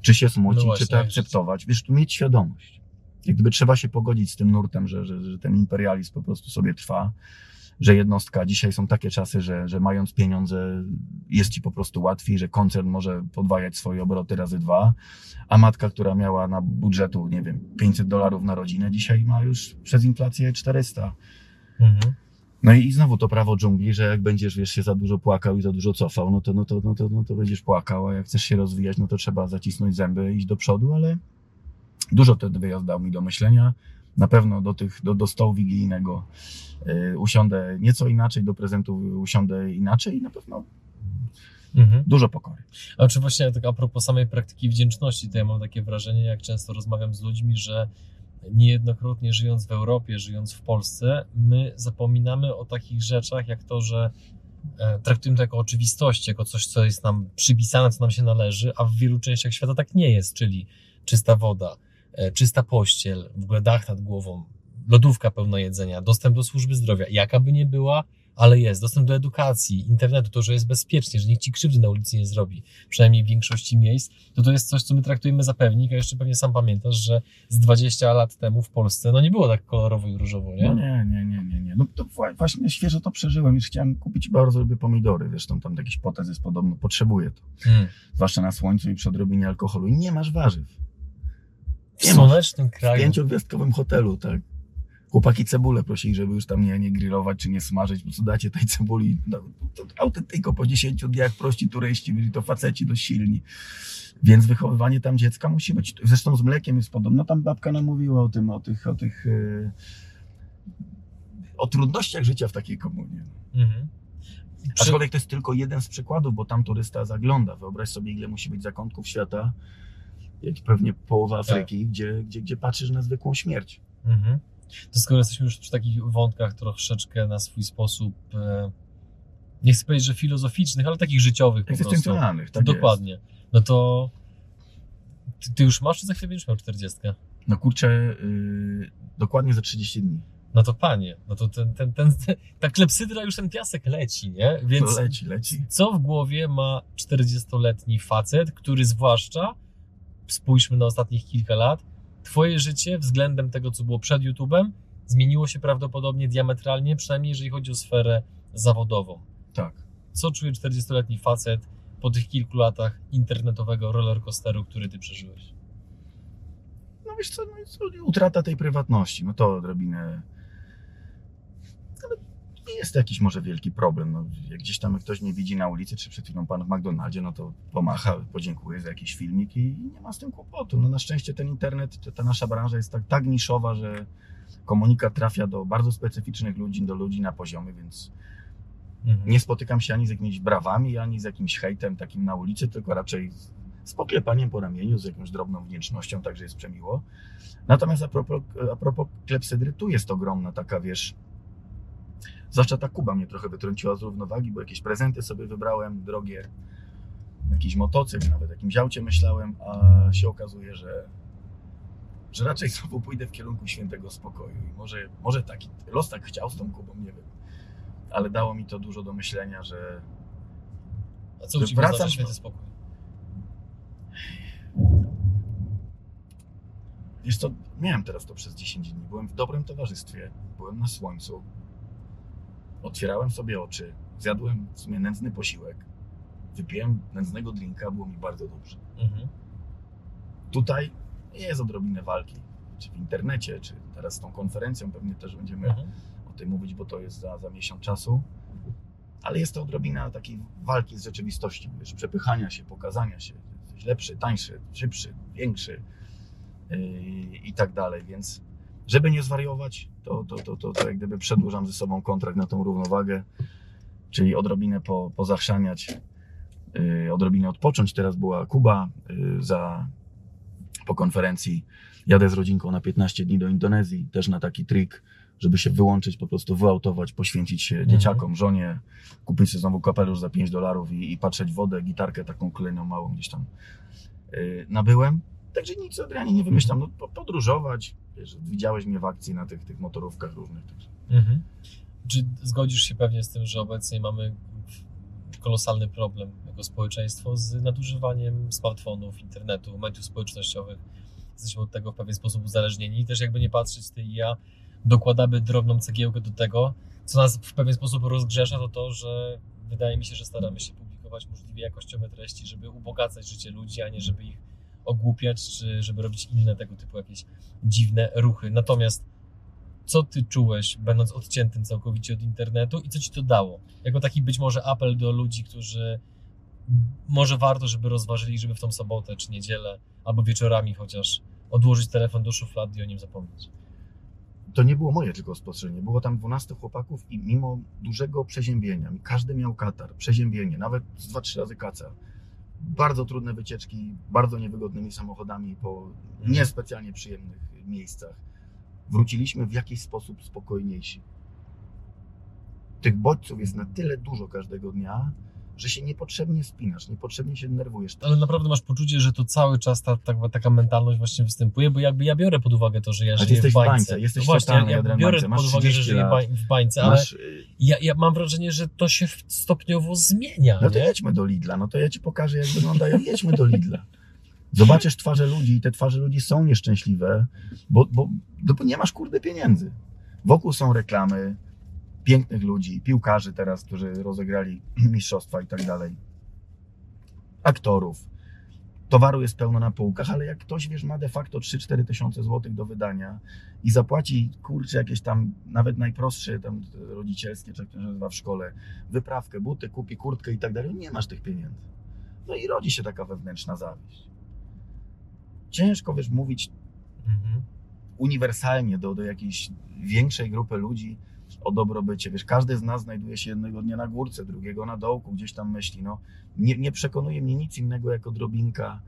A: Czy się smucić,
C: No właśnie,
A: czy to akceptować? Wiesz, tu mieć świadomość. Jak gdyby trzeba się pogodzić z tym nurtem, że, że, że ten imperializm po prostu sobie trwa, że jednostka, dzisiaj są takie czasy, że, że mając pieniądze jest ci po prostu łatwiej, że koncern może podwajać swoje obroty razy dwa, a matka, która miała na budżetu, nie wiem, 500 dolarów na rodzinę, dzisiaj ma już przez inflację 400.
C: Mhm.
A: No i znowu to prawo dżungli, że jak będziesz, wiesz, się za dużo płakał i za dużo cofał, no to, no to, no to, no to będziesz płakał, a jak chcesz się rozwijać, no to trzeba zacisnąć zęby, iść do przodu, ale dużo ten wyjazd dał mi do myślenia. Na pewno do tych, do, do stołu wigilijnego y, usiądę nieco inaczej, do prezentu usiądę inaczej i na pewno
C: Mhm.
A: dużo pokory.
C: A czy właśnie tak a propos samej praktyki wdzięczności, to ja mam takie wrażenie, jak często rozmawiam z ludźmi, że niejednokrotnie żyjąc w Europie, żyjąc w Polsce, my zapominamy o takich rzeczach, jak to, że e, traktujemy to jako oczywistość, jako coś, co jest nam przypisane, co nam się należy, a w wielu częściach świata tak nie jest, czyli czysta woda, czysta pościel, w ogóle dach nad głową, lodówka pełna jedzenia, dostęp do służby zdrowia, jaka by nie była, ale jest, dostęp do edukacji, internetu, to, że jest bezpiecznie, że nikt ci krzywdy na ulicy nie zrobi, przynajmniej w większości miejsc, to to jest coś, co my traktujemy za pewnik, a jeszcze pewnie sam pamiętasz, że z 20 lat temu w Polsce, no nie było tak kolorowo i różowo, nie?
A: No nie, nie, nie, nie, nie. No to wła- właśnie świeżo to przeżyłem. Już chciałem kupić bardzo lubię pomidory. Zresztą tam jakiś potez jest podobno, potrzebuję to.
C: Hmm.
A: Zwłaszcza na słońcu i przy odrobinie alkoholu. I nie masz warzyw.
C: W słonecznym
A: W
C: kraju.
A: pięciogwiazdkowym hotelu, tak. Chłopaki cebulę prosili, żeby już tam nie, nie grillować czy nie smażyć, po co dacie tej cebuli. No, to autentyko, po 10 dniach prości turyści, byli to faceci dość silni. Więc wychowywanie tam dziecka musi być. Zresztą z mlekiem jest podobno. Tam babka nam mówiła o tym, o tych, o tych, yy, o trudnościach życia w takiej komunie.
C: Mhm. Przy...
A: Aczkolwiek to jest tylko jeden z przykładów, bo tam turysta zagląda. Wyobraź sobie, ile musi być zakątków świata, jak pewnie połowa Afryki, gdzie, gdzie, gdzie patrzysz na zwykłą śmierć.
C: Mhm. To skoro jesteśmy już przy takich wątkach troszeczkę na swój sposób, e, nie chcę powiedzieć, że filozoficznych, ale takich życiowych.
A: Egzystencjonalnych, tak
C: Dokładnie. No to ty, ty już masz, czy za chwilę będziesz miał 40?
A: Jest. No kurczę, yy, dokładnie za 30 dni.
C: No to panie, no to ten, ten, ten, ta klepsydra już ten piasek leci, nie? Więc
A: To leci, leci.
C: co w głowie ma 40-letni facet, który zwłaszcza, spójrzmy na ostatnich kilka lat, twoje życie względem tego, co było przed YouTube'em, zmieniło się prawdopodobnie diametralnie, przynajmniej jeżeli chodzi o sferę zawodową.
A: Tak.
C: Co czuje 40-letni facet po tych kilku latach internetowego rollercoasteru, który ty przeżyłeś?
A: No wiesz co, no, utrata tej prywatności, no to odrobinę... Ale nie jest to jakiś może wielki problem. No, jak gdzieś tam ktoś mnie widzi na ulicy, czy przed chwilą pan w McDonaldzie, no to pomacha, podziękuję za jakiś filmik i nie ma z tym kłopotu. No na szczęście ten internet, ta- nasza branża jest tak, tak niszowa, że komunikat trafia do bardzo specyficznych ludzi, do ludzi na poziomie, więc
C: Mhm.
A: nie spotykam się ani z jakimiś brawami, ani z jakimś hejtem takim na ulicy, tylko raczej z- z poklepaniem po ramieniu, z jakąś drobną wdzięcznością, także jest przemiło. Natomiast a propos, a propos klepsydry, tu jest ogromna taka, wiesz, zwłaszcza ta Kuba mnie trochę wytrąciła z równowagi, bo jakieś prezenty sobie wybrałem drogie, jakiś motocykl, nawet jakimś aucie myślałem, a się okazuje, że że raczej znowu pójdę w kierunku świętego spokoju. I może, może taki los tak chciał z tą Kubą, nie wiem. Ale dało mi to dużo do myślenia, że
C: A co u ciebie
A: wracam-
C: znaczy święty spokój?
A: Wiesz co, miałem teraz to przez 10 dni. Byłem w dobrym towarzystwie, byłem na słońcu, otwierałem sobie oczy, zjadłem w sumie nędzny posiłek, wypiłem nędznego drinka, było mi bardzo dobrze.
C: Mhm.
A: Tutaj jest odrobinę walki, czy w internecie, czy teraz z tą konferencją pewnie też będziemy
C: Mhm.
A: o tym mówić, bo to jest za, za miesiąc czasu. Ale jest to odrobina takiej walki z rzeczywistością, wiesz, przepychania się, pokazania się. Jesteś lepszy, tańszy, szybszy, większy yy, i tak dalej. Więc żeby nie zwariować, to, to, to, to, to jak gdyby przedłużam ze sobą kontrakt na tą równowagę, czyli odrobinę po, pozachrzaniać, yy, odrobinę odpocząć. Teraz była Kuba yy, za, po konferencji. Jadę z rodzinką na 15 dni do Indonezji, też na taki trik, żeby się wyłączyć, po prostu wyautować, poświęcić się dzieciakom, żonie, kupić sobie znowu kapelusz za 5 dolarów i, i patrzeć wodę, gitarkę taką kolejną małą gdzieś tam yy, nabyłem. Także nic odranie nie wymyślam, no, po- podróżować, wiesz, widziałeś mnie w akcji na tych, tych motorówkach różnych. Także.
C: Mhm. Czy zgodzisz się pewnie z tym, że obecnie mamy kolosalny problem jako społeczeństwo z nadużywaniem smartfonów, internetu, mediów społecznościowych? Jesteśmy od tego w pewien sposób uzależnieni i też jakby nie patrzeć, ty i ja dokładamy drobną cegiełkę do tego, co nas w pewien sposób rozgrzesza, to to, że wydaje mi się, że staramy się publikować możliwie jakościowe treści, żeby ubogacać życie ludzi, a nie żeby ich ogłupiać, czy żeby robić inne tego typu jakieś dziwne ruchy. Natomiast co ty czułeś, będąc odciętym całkowicie od internetu i co ci to dało? Jako taki być może apel do ludzi, którzy może warto, żeby rozważyli, żeby w tą sobotę czy niedzielę, albo wieczorami chociaż odłożyć telefon do szuflady i o nim zapomnieć.
A: To nie było moje tylko spostrzeżenie. Było tam 12 chłopaków i mimo dużego przeziębienia, każdy miał katar, przeziębienie, nawet z 2-3 razy kaca. Bardzo trudne wycieczki, bardzo niewygodnymi samochodami po niespecjalnie przyjemnych miejscach. Wróciliśmy w jakiś sposób spokojniejsi. Tych bodźców jest na tyle dużo każdego dnia, że się niepotrzebnie spinasz, niepotrzebnie się denerwujesz.
C: Ale naprawdę masz poczucie, że to cały czas ta, ta, taka mentalność właśnie występuje, bo jakby ja biorę pod uwagę to, że ja żyję w bańce.
A: bańce, jesteś
C: no właśnie, ja, ja biorę pod uwagę, że
A: 30
C: żyję
A: lat.
C: w bańce, ale
A: Masz, y,
C: ja, ja mam wrażenie, że to się stopniowo zmienia,
A: No to
C: nie?
A: jedźmy do Lidla, no to ja ci pokażę, jak wyglądają. Jedźmy do Lidla. Zobaczysz twarze ludzi i te twarze ludzi są nieszczęśliwe, bo, bo, no bo nie masz kurde pieniędzy. Wokół są reklamy pięknych ludzi, piłkarzy teraz, którzy rozegrali *clears throat* mistrzostwa i tak dalej, aktorów. towaru jest pełno na półkach, ale jak ktoś, wiesz, ma de facto 3-4 tysiące złotych do wydania i zapłaci, kurczę, jakieś tam, nawet najprostsze, tam rodzicielskie, czy jak to nazywa w szkole, wyprawkę, buty, kupi kurtkę i tak dalej, nie masz tych pieniędzy. No i rodzi się taka wewnętrzna zawiść. Ciężko, wiesz, mówić
C: Mhm.
A: uniwersalnie do, do jakiejś większej grupy ludzi o dobrobycie. Wiesz, każdy z nas znajduje się jednego dnia na górce, drugiego na dołku, gdzieś tam myśli. No, nie, nie przekonuje mnie nic innego jako drobinka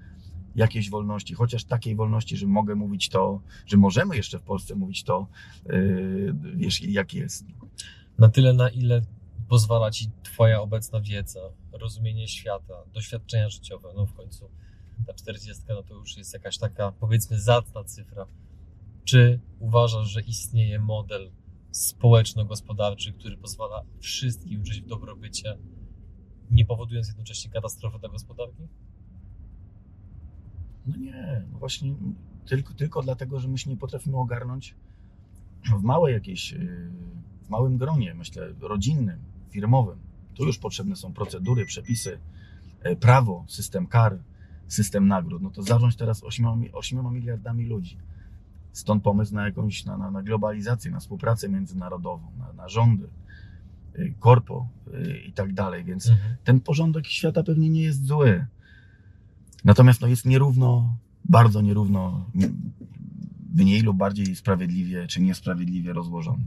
A: jakiejś wolności, chociaż takiej wolności, że mogę mówić to, że możemy jeszcze w Polsce mówić to, yy, wiesz, jak jest.
C: Na tyle, na ile pozwala ci Twoja obecna wiedza, rozumienie świata, doświadczenia życiowe. No w końcu ta 40 no to już jest jakaś taka, powiedzmy, zacna cyfra. Czy uważasz, że istnieje model społeczno-gospodarczy, który pozwala wszystkim żyć w dobrobycie, nie powodując jednocześnie katastrofy dla gospodarki?
A: No nie, no właśnie tylko, tylko dlatego, że my się nie potrafimy ogarnąć w małej jakiejś, yy, w małym gronie, myślę, rodzinnym, firmowym. Tu już potrzebne są procedury, przepisy, e, prawo, system kar, system nagród. No to zarządź teraz 8, 8 miliardami ludzi. Stąd pomysł na jakąś, na, na, na globalizację, na współpracę międzynarodową, na, na rządy, yy, korpo yy, i tak dalej. Więc
C: Mhm.
A: ten porządek świata pewnie nie jest zły. Natomiast no, jest nierówno, bardzo nierówno, mniej lub bardziej sprawiedliwie czy niesprawiedliwie rozłożony.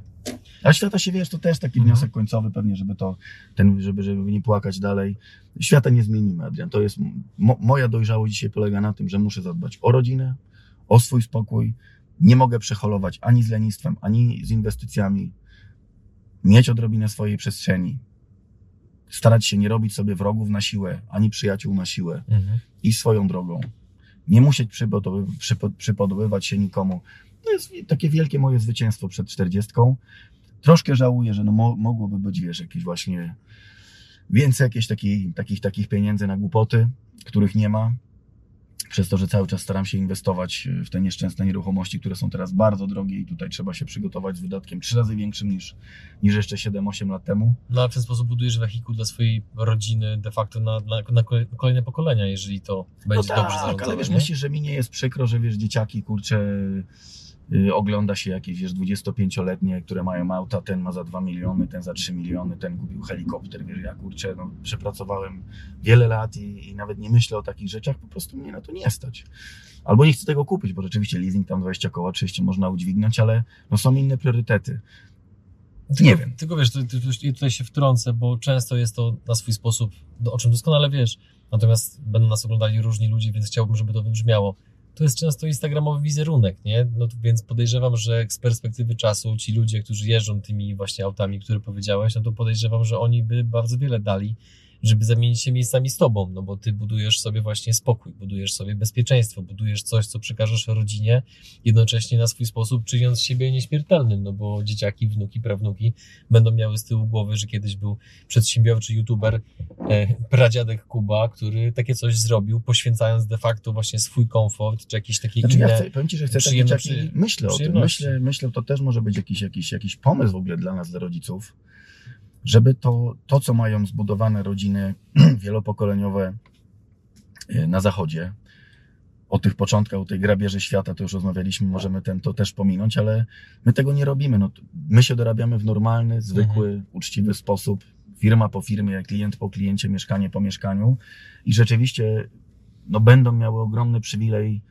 A: A świata się wiesz, to też taki
C: Mhm.
A: wniosek końcowy, pewnie, żeby to, ten, żeby, żeby nie płakać dalej. Świata nie zmienimy, Adrian. To jest, mo, moja dojrzałość dzisiaj polega na tym, że muszę zadbać o rodzinę, o swój spokój. Nie mogę przeholować ani z lenistwem, ani z inwestycjami. Mieć odrobinę swojej przestrzeni. Starać się nie robić sobie wrogów na siłę, ani przyjaciół na siłę
C: Mhm.
A: i swoją drogą. Nie musieć przypodoby- przypo- przypodobywać się nikomu. To jest takie wielkie moje zwycięstwo przed 40. Troszkę żałuję, że no mo- mogłoby być, wiesz, jakieś właśnie więcej jakichś takich, takich, takich pieniędzy na głupoty, których nie ma. Przez to, że cały czas staram się inwestować w te nieszczęsne nieruchomości, które są teraz bardzo drogie i tutaj trzeba się przygotować z wydatkiem trzy razy większym niż, niż jeszcze 7-8 lat temu.
C: No ale w ten sposób budujesz wehikuł dla swojej rodziny de facto na, na, na kole- kolejne pokolenia, jeżeli to będzie
A: no
C: dobrze
A: tak,
C: zarządzane.
A: ale wiesz,
C: nie?
A: myślisz, że mi nie jest przykro, że wiesz, dzieciaki, kurczę, ogląda się jakieś, wiesz, 25-letnie, które mają auta, ten ma za 2 miliony, ten za 3 miliony, ten kupił helikopter, wiesz, ja, kurczę, no, przepracowałem wiele lat i, i nawet nie myślę o takich rzeczach, po prostu mnie na to nie stać. Albo nie chcę tego kupić, bo rzeczywiście leasing tam 20 koła oczywiście można udźwignąć, ale no, są inne priorytety.
C: Tylko,
A: Nie wiem.
C: Tylko wiesz, tu- tu- tu- tutaj się wtrącę, bo często jest to na swój sposób, o czym doskonale wiesz, natomiast będą nas oglądali różni ludzie, więc chciałbym, żeby to wybrzmiało. To jest często instagramowy wizerunek, nie? No więc podejrzewam, że z perspektywy czasu ci ludzie, którzy jeżdżą tymi właśnie autami, które powiedziałeś, no to podejrzewam, że oni by bardzo wiele dali, żeby zamienić się miejscami z tobą, no bo ty budujesz sobie właśnie spokój, budujesz sobie bezpieczeństwo, budujesz coś, co przekażesz rodzinie, jednocześnie na swój sposób czyniąc siebie nieśmiertelnym, no bo dzieciaki, wnuki, prawnuki będą miały z tyłu głowy, że kiedyś był przedsiębiorczy youtuber, e, pradziadek Kuba, który takie coś zrobił, poświęcając de facto właśnie swój komfort, czy jakieś takie
A: Znaczy,
C: inne...
A: ja chcę, powiem Ci, że chcę takie dzieciaki, myślę o tym, myślę, myślę, to też może być jakiś, jakiś, jakiś pomysł w ogóle dla nas, dla rodziców, żeby to, to co mają zbudowane rodziny *clears throat* wielopokoleniowe y, na zachodzie, o tych początkach, o tej grabieży świata, to już rozmawialiśmy, możemy ten, to też pominąć, ale my tego nie robimy. No, my się dorabiamy w normalny, zwykły, uczciwy sposób, firma po firmie, klient po kliencie, mieszkanie po mieszkaniu i rzeczywiście no, będą miały ogromny przywilej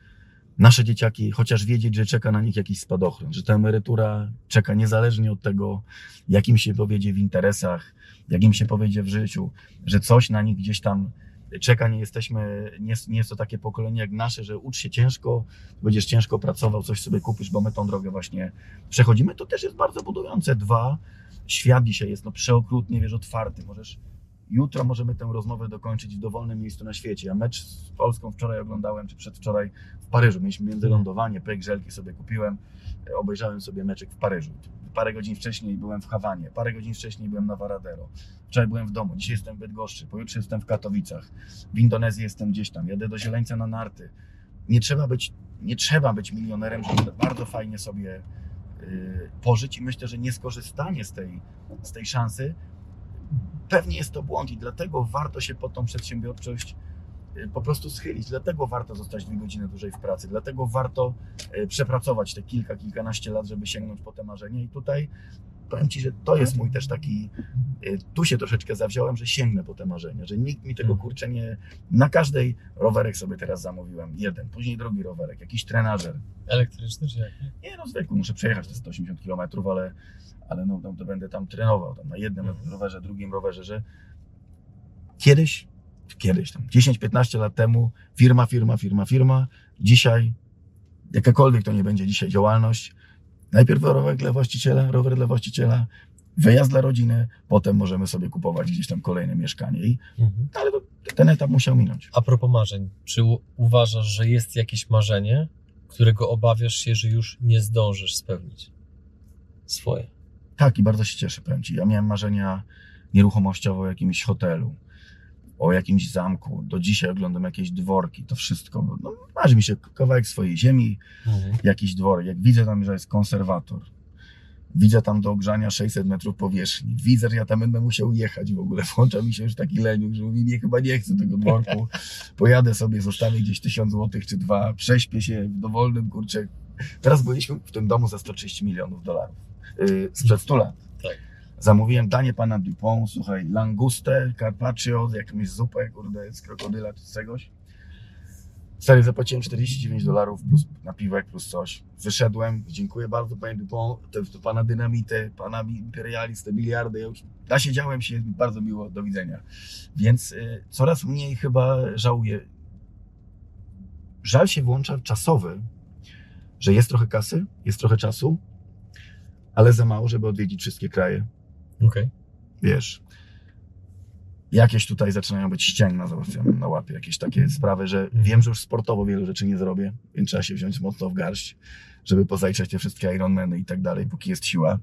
A: nasze dzieciaki, chociaż wiedzieć, że czeka na nich jakiś spadochron, że ta emerytura czeka niezależnie od tego, jak im się powiedzie w interesach, jak im się powiedzie w życiu, że coś na nich gdzieś tam czeka, nie jesteśmy, nie, nie jest to takie pokolenie jak nasze, że ucz się ciężko, będziesz ciężko pracował, coś sobie kupisz, bo my tą drogę właśnie przechodzimy, to też jest bardzo budujące. Dwa, świat dzisiaj jest no przeokrutnie, wiesz, otwarty, możesz Jutro możemy tę rozmowę dokończyć w dowolnym miejscu na świecie. Ja mecz z Polską wczoraj oglądałem, czy przedwczoraj w Paryżu. Mieliśmy międzylądowanie, pyk, żelki sobie kupiłem. E, Obejrzałem sobie meczek w Paryżu. Parę godzin wcześniej byłem w Hawanie, parę godzin wcześniej byłem na Varadero. Wczoraj byłem w domu, dzisiaj jestem w Bydgoszczy, pojutrze jestem w Katowicach. W Indonezji jestem gdzieś tam, jadę do Zieleńca na narty. Nie trzeba być, nie trzeba być milionerem, żeby bardzo fajnie sobie y, pożyć i myślę, że nieskorzystanie z tej, z tej szansy pewnie jest to błąd i dlatego warto się po tą przedsiębiorczość y, po prostu schylić. Dlatego warto zostać dwie godziny dłużej w pracy. Dlatego warto y, przepracować te kilka, kilkanaście lat, żeby sięgnąć po te marzenia. I tutaj powiem Ci, że to jest mój też taki, y, tu się troszeczkę zawziąłem, że sięgnę po te marzenia, że nikt mi tego
C: Mhm.
A: kurczę nie, na każdej rowerek sobie teraz zamówiłem, jeden, później drugi rowerek, jakiś trenażer,
C: Elektryczny czy jaki?
A: nie no zwykły, muszę przejechać te 180 km, ale, ale no, no to będę tam trenował, tam na jednym
C: Mhm.
A: rowerze, drugim rowerze, że kiedyś, kiedyś tam, 10-15 lat temu, firma, firma, firma, firma, dzisiaj, jakakolwiek to nie będzie dzisiaj działalność, najpierw rower dla właściciela, rower dla właściciela, wyjazd dla rodziny, potem możemy sobie kupować gdzieś tam kolejne mieszkanie i,
C: Mhm.
A: ale to, ten etap musiał minąć.
C: A propos marzeń, czy uważasz, że jest jakieś marzenie, którego obawiasz się, że już nie zdążysz spełnić? Swoje.
A: Tak, i bardzo się cieszę, powiem Ci. Ja miałem marzenia nieruchomościowe o jakimś hotelu, o jakimś zamku. Do dzisiaj oglądam jakieś dworki, to wszystko. No, marzy mi się kawałek swojej ziemi,
C: Mhm.
A: jakiś dworek. Jak widzę tam, że jest konserwator, widzę tam do ogrzania 600 metrów powierzchni, widzę, że ja tam będę musiał jechać w ogóle. *laughs* Włącza mi się już taki leniuk, że mówi, nie, chyba nie chcę tego dworku. *laughs* Pojadę sobie, zostawię gdzieś 1000 złotych czy dwa, prześpię się w dowolnym, kurczę. Teraz byliśmy w tym domu za 130 milionów dolarów. Yy, sprzed 100 lat. Zamówiłem danie pana Dupont, słuchaj, langustę, carpaccio, jakąś zupę, kurde, z krokodyla czy z czegoś. Stary, zapłaciłem 49 dolarów plus napiwek, plus coś. Wyszedłem, dziękuję bardzo panie Dupont, to, to pana dynamity, pana imperialist, te miliardy, ja już nasiedziałem się, bardzo miło, do widzenia. Więc y, coraz mniej chyba żałuję. Żal się włącza czasowy, że jest trochę kasy, jest trochę czasu, ale za mało, żeby odwiedzić wszystkie kraje
C: Okej.
A: wiesz, jakieś tutaj zaczynają być ścięgna załatwione na łapie, jakieś takie sprawy, że wiem, że już sportowo wielu rzeczy nie zrobię, więc trzeba się wziąć mocno w garść, żeby pozajczać te wszystkie Ironmany i tak dalej, póki jest siła.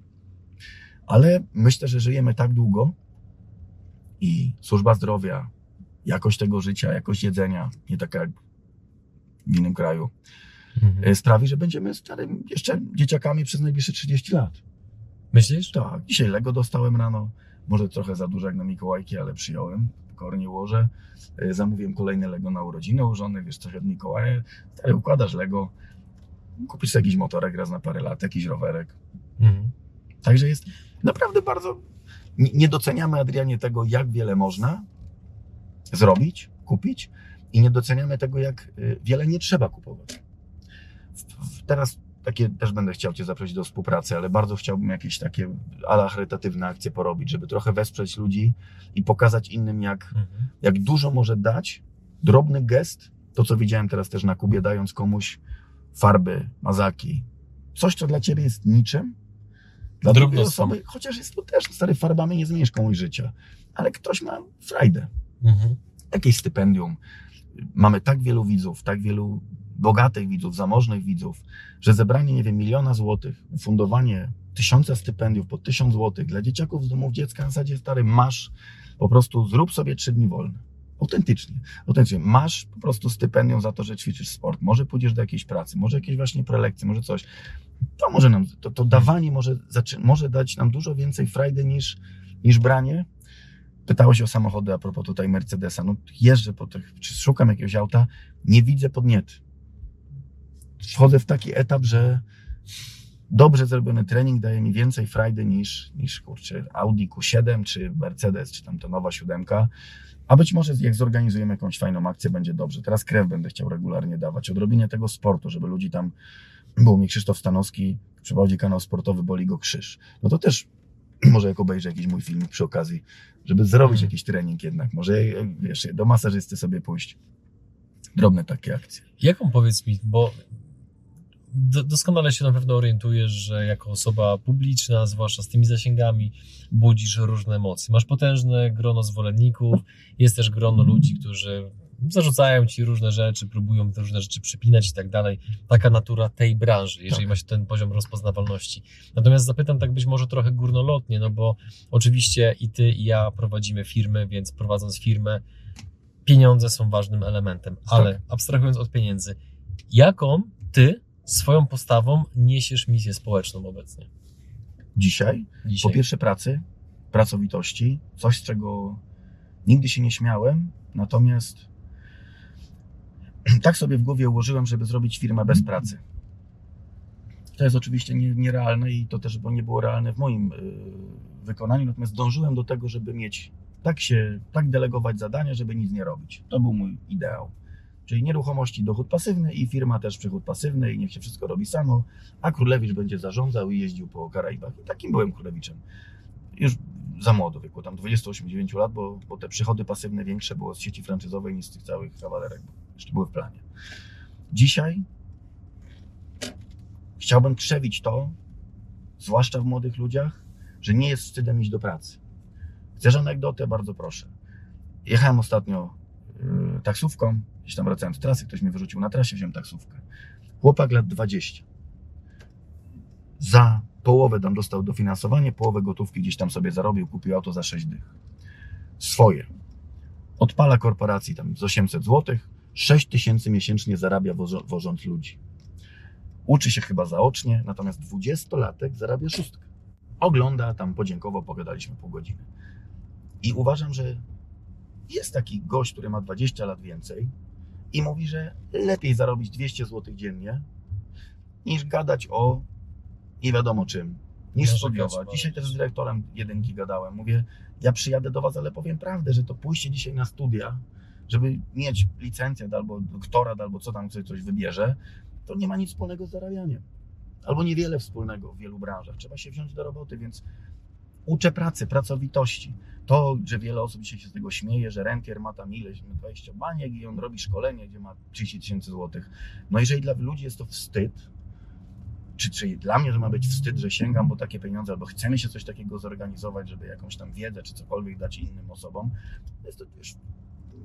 A: Ale myślę, że żyjemy tak długo i służba zdrowia, jakość tego życia, jakość jedzenia, nie taka jak w innym kraju,
C: Mhm.
A: e, sprawi, że będziemy starym jeszcze dzieciakami przez najbliższe 30 lat.
C: Myślisz?
A: Tak, dzisiaj Lego dostałem rano. Może trochę za dużo jak na Mikołajki, ale przyjąłem. Kornie łożę. E, Zamówiłem kolejne Lego na urodziny u żony, wiesz, coś od Mikołaja. Stary, układasz Lego. Kupisz jakiś motorek raz na parę lat, jakiś rowerek.
C: Mhm.
A: Także jest naprawdę bardzo... Nie doceniamy, Adrianie, tego, jak wiele można zrobić, kupić i nie doceniamy tego, jak y, wiele nie trzeba kupować. Teraz takie też będę chciał Cię zaprosić do współpracy, ale bardzo chciałbym jakieś takie ala charytatywne akcje porobić, żeby trochę wesprzeć ludzi i pokazać innym, jak,
C: Mhm.
A: jak dużo może dać drobny gest, to co widziałem teraz też na Kubie, dając komuś farby, mazaki, coś, co dla Ciebie jest niczym, dla drugiej osoby, chociaż jest to też, stary, farbami nie zmienisz komuś życia, ale ktoś ma frajdę,
C: Mhm.
A: jakieś stypendium. Mamy tak wielu widzów, tak wielu bogatych widzów, zamożnych widzów, że zebranie, nie wiem, miliona złotych, ufundowanie tysiąca stypendiów po tysiąc złotych dla dzieciaków z domów dziecka na zasadzie stary, masz, po prostu zrób sobie trzy dni wolne. Autentycznie, autentycznie. Masz po prostu stypendium za to, że ćwiczysz sport. Może pójdziesz do jakiejś pracy, może jakieś właśnie prelekcje, może coś. To może nam, to, to dawanie może, może dać nam dużo więcej frajdy niż, niż branie. Pytałeś o samochody a propos tutaj Mercedesa. No jeżdżę po tych, czy szukam jakiegoś auta, nie widzę podniety. Wchodzę w taki etap, że dobrze zrobiony trening daje mi więcej frajdy niż, niż kurczę, Audi Q7 czy Mercedes, czy tam ta nowa siódemka. A być może jak zorganizujemy jakąś fajną akcję, będzie dobrze. Teraz krew będę chciał regularnie dawać. Odrobinie tego sportu, żeby ludzi tam... Był mi Krzysztof Stanowski, przeprowadzi kanał sportowy Boli go krzyż. No to też *clears throat* może jak obejrzę jakiś mój filmik przy okazji, żeby zrobić
C: Mhm.
A: jakiś trening jednak. Może, e, wiesz, do masażysty sobie pójść. Drobne takie akcje.
C: Jaką powiedz mi, bo doskonale się na pewno orientujesz, że jako osoba publiczna, zwłaszcza z tymi zasięgami, budzisz różne emocje. Masz potężne grono zwolenników, jest też grono ludzi, którzy zarzucają ci różne rzeczy, próbują te różne rzeczy przypinać i tak dalej. Taka natura tej branży, jeżeli
A: Tak.
C: ma się ten poziom rozpoznawalności. Natomiast zapytam tak być może trochę górnolotnie, no bo oczywiście i ty, i ja prowadzimy firmy, więc prowadząc firmę, pieniądze są ważnym elementem, ale
A: Tak.
C: abstrahując od pieniędzy, jaką ty swoją postawą niesiesz misję społeczną obecnie?
A: Dzisiaj
C: Dzisiaj.
A: Po pierwsze pracy, pracowitości, coś z czego nigdy się nie śmiałem, natomiast *clears throat* tak sobie w głowie ułożyłem, żeby zrobić firmę bez pracy. To jest oczywiście nie, nierealne i to też bo nie było realne w moim y, wykonaniu, natomiast dążyłem do tego, żeby mieć tak się, tak delegować zadania, żeby nic nie robić. To był mój ideał. Czyli nieruchomości dochód pasywny i firma też przychód pasywny i niech się wszystko robi samo, a Królewicz będzie zarządzał i jeździł po Karaibach. I takim byłem Królewiczem. Już za młodo, wieku tam 28-9 lat, bo, bo te przychody pasywne większe było z sieci franczyzowej niż z tych całych kawalerek, jeszcze były w planie. Dzisiaj chciałbym krzewić to, zwłaszcza w młodych ludziach, że nie jest wstydem iść do pracy. Chcesz anegdotę? Bardzo proszę. Jechałem ostatnio yy, taksówką, gdzieś tam wracałem z trasy, ktoś mnie wyrzucił na trasie, wziąłem taksówkę. Chłopak lat 20. Za połowę tam dostał dofinansowanie, połowę gotówki gdzieś tam sobie zarobił, kupił auto za 6 dych. Swoje. Odpala korporacji tam z 800 zł, 6 tysięcy miesięcznie zarabia wożąc ludzi. Uczy się chyba zaocznie, natomiast 20-latek zarabia szóstkę. Ogląda, tam podziękował, pogadaliśmy pół godziny. I uważam, że jest taki gość, który ma 20 lat więcej i mówi, że lepiej zarobić 200 zł dziennie, niż gadać o nie wiadomo czym, niż studiować. Dzisiaj też z dyrektorem jedynki gadałem. Mówię, ja przyjadę do Was, ale powiem prawdę, że to pójście dzisiaj na studia, żeby mieć licencjat albo doktorat, albo co tam sobie coś wybierze, to nie ma nic wspólnego z zarabianiem. Albo niewiele wspólnego w wielu branżach. Trzeba się wziąć do roboty, więc uczę pracy, pracowitości. To, że wiele osób dzisiaj się z tego śmieje, że rentier ma tam ileś, ma 20 baniek i on robi szkolenie, gdzie ma 30 tysięcy złotych. No jeżeli dla ludzi jest to wstyd, czy, czy dla mnie, że ma być wstyd, że sięgam po takie pieniądze, albo chcemy się coś takiego zorganizować, żeby jakąś tam wiedzę, czy cokolwiek dać innym osobom, jest to już,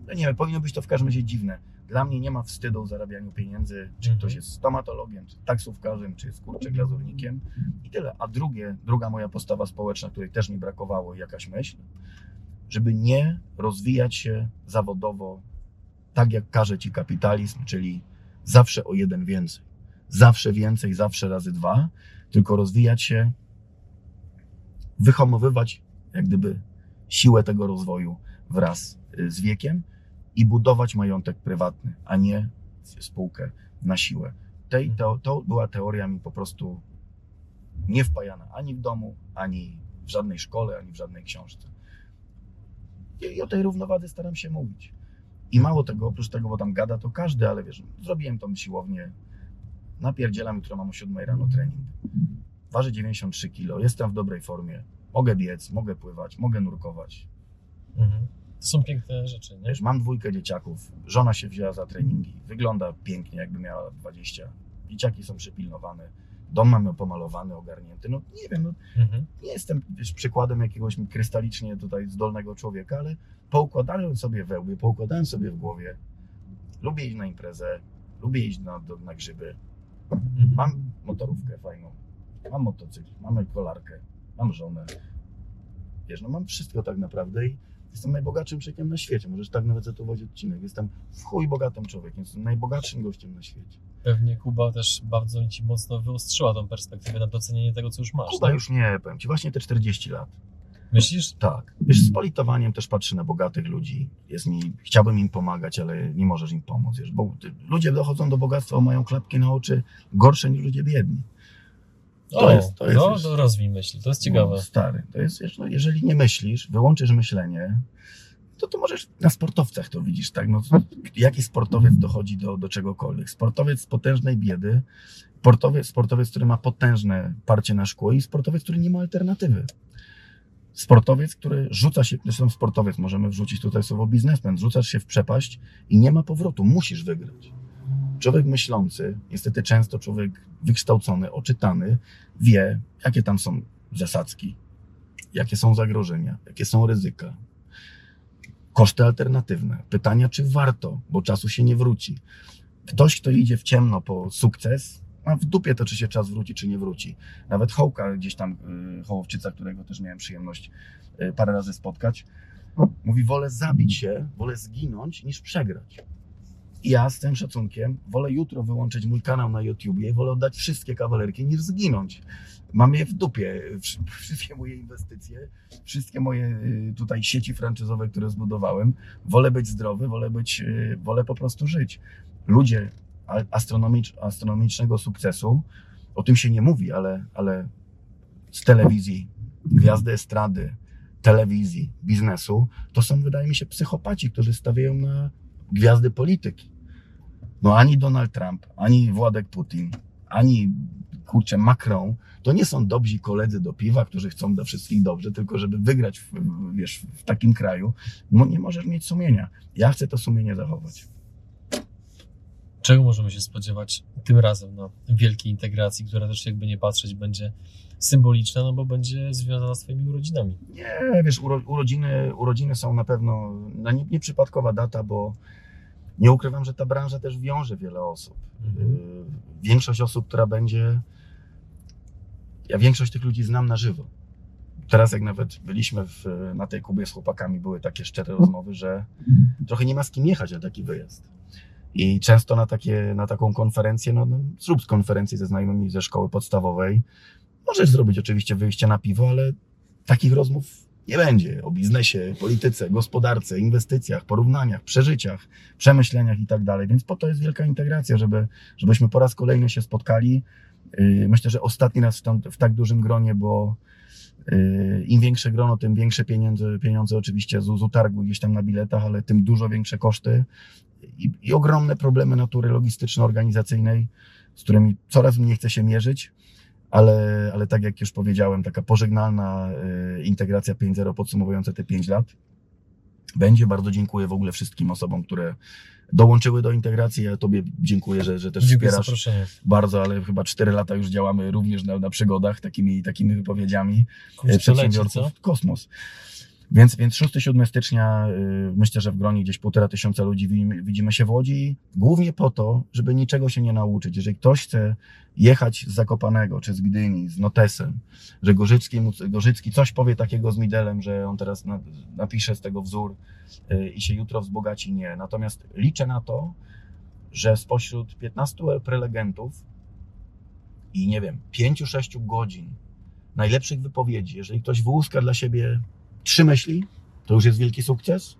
A: no nie wiem, powinno być to w każdym razie dziwne. Dla mnie nie ma wstydu w zarabianiu pieniędzy, czy
C: Mhm.
A: ktoś jest stomatologiem, czy taksówkarzem, czy jest kurczę glazurnikiem i tyle. A drugie, druga moja postawa społeczna, której też mi brakowało, jakaś myśl, żeby nie rozwijać się zawodowo tak, jak każe ci kapitalizm, czyli zawsze o jeden więcej. Zawsze więcej, zawsze razy dwa, tylko rozwijać się, wyhamowywać jak gdyby siłę tego rozwoju wraz y, z wiekiem i budować majątek prywatny, a nie spółkę na siłę. Tej, to, to była teoria mi po prostu nie wpajana ani w domu, ani w żadnej szkole, ani w żadnej książce. I, i o tej równowadze staram się mówić. I mało tego, oprócz tego, bo tam gada to każdy, ale wiesz, zrobiłem tą siłownię, napierdzielam, jutro mam o 7 rano trening. Ważę 93 kg, jestem w dobrej formie, mogę biec, mogę pływać, mogę nurkować.
C: Mhm. To są piękne rzeczy, nie?
A: Wiesz, mam dwójkę dzieciaków, żona się wzięła za treningi, wygląda pięknie, jakby miała 20. Dzieciaki są przypilnowane, dom mamy pomalowany, ogarnięty. No nie wiem, no,
C: Mhm.
A: nie jestem wiesz, przykładem jakiegoś krystalicznie tutaj zdolnego człowieka, ale poukładałem sobie we łbie, poukładałem sobie w głowie. Lubię iść na imprezę, lubię iść na, do, na grzyby.
C: Mhm.
A: Mam motorówkę fajną, mam motocykl, mam kolarkę, mam żonę. Wiesz, no mam wszystko tak naprawdę i jestem najbogatszym człowiekiem na świecie. Możesz tak nawet zatytułować odcinek. Jestem w chuj bogatym człowiekiem, jestem najbogatszym gościem na świecie.
C: Pewnie Kuba też bardzo ci mocno wyostrzyła tą perspektywę na docenienie tego, co już masz.
A: Kuba
C: tak?
A: już nie, powiem Ci, właśnie te 40 lat.
C: Myślisz?
A: Tak. Wiesz, z politowaniem też patrzę na bogatych ludzi. Jest mi, chciałbym im pomagać, ale nie możesz im pomóc. Wiesz, bo ludzie dochodzą do bogactwa, mają klapki na oczy gorsze niż ludzie biedni. To
C: o,
A: jest- to jest
C: no, to rozwij myśl, to jest ciekawe.
A: No, stary, to jest, wiesz, no, jeżeli nie myślisz, wyłączysz myślenie, to to możesz na sportowcach to widzisz, tak? No, jaki sportowiec dochodzi do, do czegokolwiek? Sportowiec z potężnej biedy, sportowiec, sportowiec, który ma potężne parcie na szkło i sportowiec, który nie ma alternatywy. Sportowiec, który rzuca się, zresztą sportowiec, możemy wrzucić tutaj słowo biznesmen, rzucasz się w przepaść i nie ma powrotu, musisz wygrać. Człowiek myślący, niestety często człowiek wykształcony, oczytany, wie, jakie tam są zasadzki, jakie są zagrożenia, jakie są ryzyka, koszty alternatywne, pytania, czy warto, bo czasu się nie wróci. Ktoś, kto idzie w ciemno po sukces, ma w dupie to, czy się czas wróci, czy nie wróci. Nawet Hołka, gdzieś tam, y, Hołowczyca, którego też miałem przyjemność y, parę razy spotkać, mówi, wolę zabić się, wolę zginąć, niż przegrać. Ja z tym szacunkiem wolę jutro wyłączyć mój kanał na YouTubie i wolę oddać wszystkie kawalerki niż zginąć. Mam je w dupie, wsz- wszystkie moje inwestycje, wszystkie moje y, tutaj sieci franczyzowe, które zbudowałem. Wolę być zdrowy, wolę być, y, wolę po prostu żyć. Ludzie astronomicz, astronomicznego sukcesu, o tym się nie mówi, ale, ale z telewizji, gwiazdy estrady, telewizji, biznesu, to są, wydaje mi się, psychopaci, którzy stawiają na gwiazdy polityki. No ani Donald Trump, ani Władek Putin, ani kurczę Macron, to nie są dobrzy koledzy do piwa, którzy chcą dla wszystkich dobrze, tylko żeby wygrać w, wiesz, w takim kraju, no nie możesz mieć sumienia. Ja chcę to sumienie zachować.
C: Czego możemy się spodziewać tym razem na wielkiej integracji, która też jakby nie patrzeć będzie symboliczna, no bo będzie związana z Twoimi urodzinami.
A: Nie, wiesz, uro, urodziny, urodziny są na pewno no, nie, nieprzypadkowa data, bo nie ukrywam, że ta branża też wiąże wiele osób.
C: Mhm.
A: Y, Większość osób, która będzie. Ja większość tych ludzi znam na żywo. Teraz, jak nawet byliśmy w, na tej Kubie z chłopakami, były takie szczere rozmowy, że trochę nie ma z kim jechać na taki wyjazd. I często na, takie, na taką konferencję, no, no zrób konferencję ze znajomymi ze szkoły podstawowej. Możesz zrobić oczywiście wyjście na piwo, ale takich rozmów nie będzie o biznesie, polityce, gospodarce, inwestycjach, porównaniach, przeżyciach, przemyśleniach i tak dalej. Więc po to jest wielka integracja, żeby, żebyśmy po raz kolejny się spotkali. Yy, Myślę, że ostatni raz w, tam, w tak dużym gronie, bo yy, im większe grono, tym większe pieniądze, pieniądze oczywiście z, z utargu gdzieś tam na biletach, ale tym dużo większe koszty i, i ogromne problemy natury logistyczno-organizacyjnej, z którymi coraz mniej chce się mierzyć ale, ale tak jak już powiedziałem, taka pożegnalna y, integracja 5.0 podsumowująca te 5 lat będzie. Bardzo dziękuję w ogóle wszystkim osobom, które dołączyły do integracji. Ja Tobie dziękuję, że, że też
C: Dziękuję
A: wspierasz bardzo, ale chyba 4 lata już działamy również na, na przygodach, takimi, takimi wypowiedziami e, przedsiębiorców. Kosmos. Więc, więc 6-7 stycznia y, myślę, że w gronie gdzieś półtora tysiąca ludzi widzimy, się w Łodzi, głównie po to, żeby niczego się nie nauczyć. Jeżeli ktoś chce jechać z Zakopanego, czy z Gdyni, z Notesem, że Gorzycki, Gorzycki coś powie takiego z Midelem, że on teraz na, napisze z tego wzór y, i się jutro wzbogaci, nie. Natomiast liczę na to, że spośród 15 prelegentów i nie wiem, 5-6 godzin najlepszych wypowiedzi, jeżeli ktoś wyłuska dla siebie trzy myśli, to już jest wielki sukces.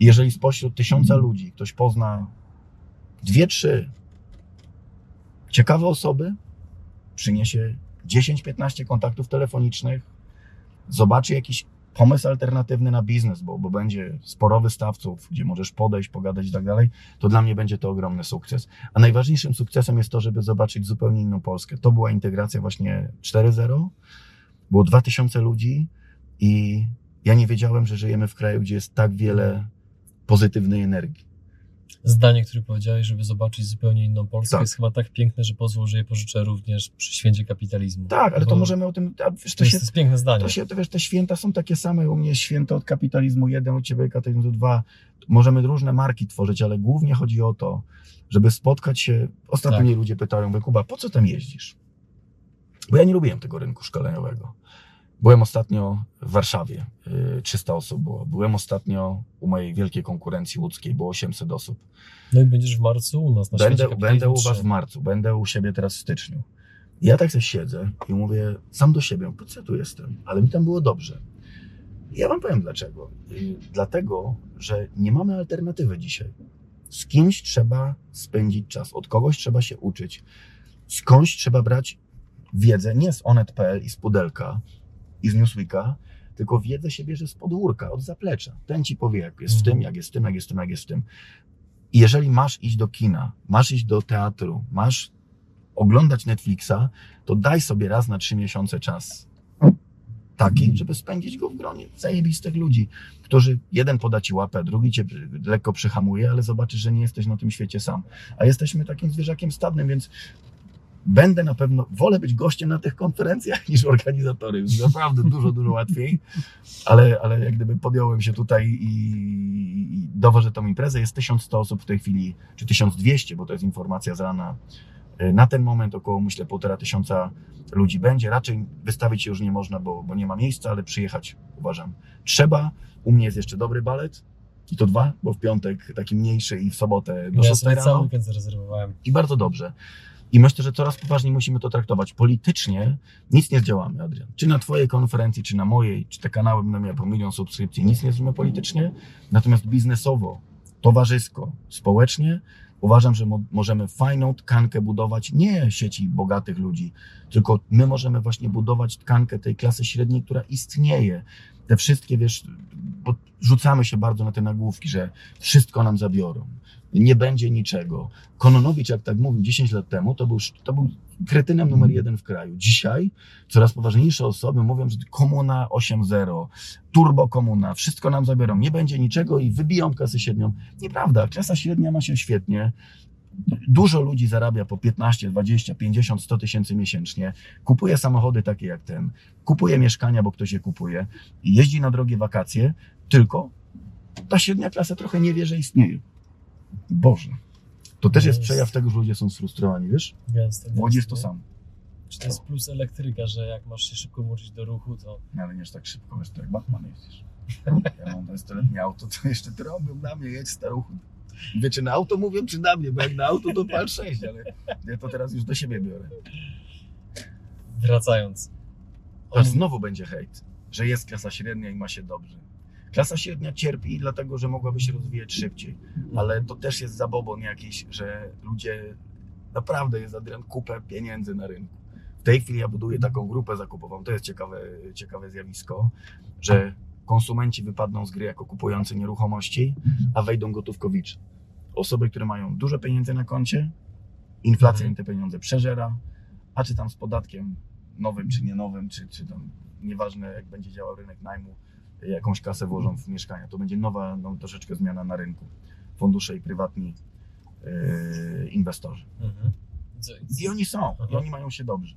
A: Jeżeli spośród tysiąca ludzi ktoś pozna dwie, trzy ciekawe osoby, przyniesie 10-15 kontaktów telefonicznych, zobaczy jakiś pomysł alternatywny na biznes, bo, bo będzie sporo wystawców, gdzie możesz podejść, pogadać i tak dalej, to dla mnie będzie to ogromny sukces. A najważniejszym sukcesem jest to, żeby zobaczyć zupełnie inną Polskę. To była integracja właśnie 4.0, było 2000 ludzi i ja nie wiedziałem, że żyjemy w kraju, gdzie jest tak wiele pozytywnej energii.
C: Zdanie, które powiedziałeś, żeby zobaczyć zupełnie inną Polskę,
A: Tak.
C: jest chyba tak piękne, że pozwól, że je pożyczę również przy święcie kapitalizmu.
A: Tak, ale to możemy o tym. A wiesz,
C: To
A: to
C: jest,
A: się,
C: to jest piękne zdanie.
A: to się, to wiesz, te święta są takie same. U mnie jest święto od kapitalizmu jeden, u ciebie kapitalizmu dwa. Możemy różne marki tworzyć, ale głównie chodzi o to, żeby spotkać się. Ostatnio
C: Tak.
A: ludzie pytają, Kuba, po co tam jeździsz? Bo ja nie lubiłem tego rynku szkoleniowego. Byłem ostatnio w Warszawie, y, 300 osób było. Byłem ostatnio u mojej wielkiej konkurencji łódzkiej, było 800 osób.
C: No i będziesz w marcu u nas na
A: Będę, będę u was
C: 3.
A: w marcu, będę u siebie teraz w styczniu. I Ja tak sobie siedzę i mówię sam do siebie, po co ja tu jestem? Ale mi tam było dobrze. I Ja wam powiem dlaczego. Y, Dlatego, że nie mamy alternatywy dzisiaj. Z kimś trzeba spędzić czas, od kogoś trzeba się uczyć, skądś trzeba brać wiedzę, nie z onet.pl i z pudelka i z Newsweeka, tylko wiedzę się bierze z podwórka, od zaplecza. Ten ci powie, jak jest w
C: Mhm.
A: tym, jak jest w tym, jak jest w tym, jak jest w tym. I jeżeli masz iść do kina, masz iść do teatru, masz oglądać Netflixa, to daj sobie raz na trzy miesiące czas. Taki, żeby spędzić go w gronie zajebistych ludzi, którzy jeden poda ci łapę, drugi cię lekko przyhamuje, ale zobaczysz, że nie jesteś na tym świecie sam. A jesteśmy takim zwierzakiem stadnym, więc będę na pewno, wolę być gościem na tych konferencjach niż organizatorem. Jest naprawdę dużo, dużo łatwiej, ale, ale jak gdyby podjąłem się tutaj i, i dowożę tą imprezę. Jest 1100 osób w tej chwili, czy 1200, bo to jest informacja z rana. Y, Na ten moment około, myślę, półtora tysiąca ludzi będzie. Raczej wystawić się już nie można, bo, bo nie ma miejsca, ale przyjechać uważam. Trzeba. U mnie jest jeszcze dobry balet, I to dwa, bo w piątek taki mniejszy i w sobotę do
C: Ja
A: 6
C: sobie cały
A: rano.
C: weekend zarezerwowałem.
A: I bardzo dobrze. I myślę, że coraz poważniej musimy to traktować. Politycznie nic nie zdziałamy, Adrian. Czy na Twojej konferencji, czy na mojej, czy te kanały będą miały po milion subskrypcji, nic nie zrobimy politycznie. Natomiast biznesowo, towarzysko, społecznie uważam, że mo- możemy fajną tkankę budować nie sieci bogatych ludzi, tylko my możemy właśnie budować tkankę tej klasy średniej, która istnieje. Te wszystkie, wiesz, bo rzucamy się bardzo na te nagłówki, że wszystko nam zabiorą. Nie będzie niczego. Kononowicz, jak tak mówił 10 lat temu, to był, to był kretynem numer jeden w kraju. Dzisiaj coraz poważniejsze osoby mówią, że komuna 8.0, turbo komuna, wszystko nam zabiorą, nie będzie niczego i wybiją klasę średnią. Nieprawda, klasa średnia ma się świetnie. Dużo ludzi zarabia po 15, 20, 50, 100 tysięcy miesięcznie, kupuje samochody takie jak ten, kupuje mieszkania, bo ktoś je kupuje jeździ na drogie wakacje, tylko ta średnia klasa trochę nie wie, że istnieje. Boże. To też jest
C: Jest.
A: przejaw tego, że ludzie są sfrustrowani, wiesz?
C: Gęsto,
A: W Łodzi jest to samo.
C: Czy to jest plus elektryka, że jak masz się szybko włączyć do ruchu, to
A: No, ale nie aż tak szybko, wiesz, to jak Batman jeździsz. Ja mam 20-letnie auto, to jeszcze to robią na mnie, jedź staruchu. Wie, czy na auto mówią, czy na mnie, bo jak na auto to pal 6, ale ja to teraz już do siebie biorę.
C: wracając.
A: Aż znowu będzie hejt, że jest klasa średnia i ma się dobrze. Klasa średnia cierpi dlatego, że mogłaby się rozwijać szybciej, ale to też jest zabobon jakiś, że ludzie naprawdę jest Adrian kupę pieniędzy na rynku. W tej chwili ja buduję taką grupę zakupową, to jest ciekawe, ciekawe zjawisko, że konsumenci wypadną z gry jako kupujący nieruchomości, a wejdą gotówkowicze. Osoby, które mają dużo pieniędzy na koncie, inflacja im te pieniądze przeżera, a czy tam z podatkiem nowym czy nie nowym, czy, czy tam nieważne jak będzie działał rynek najmu, jakąś kasę włożą w mieszkania. To będzie nowa, no, troszeczkę zmiana na rynku. Fundusze i prywatni yy, inwestorzy.
C: Mhm.
A: I oni są, i oni mają się dobrze.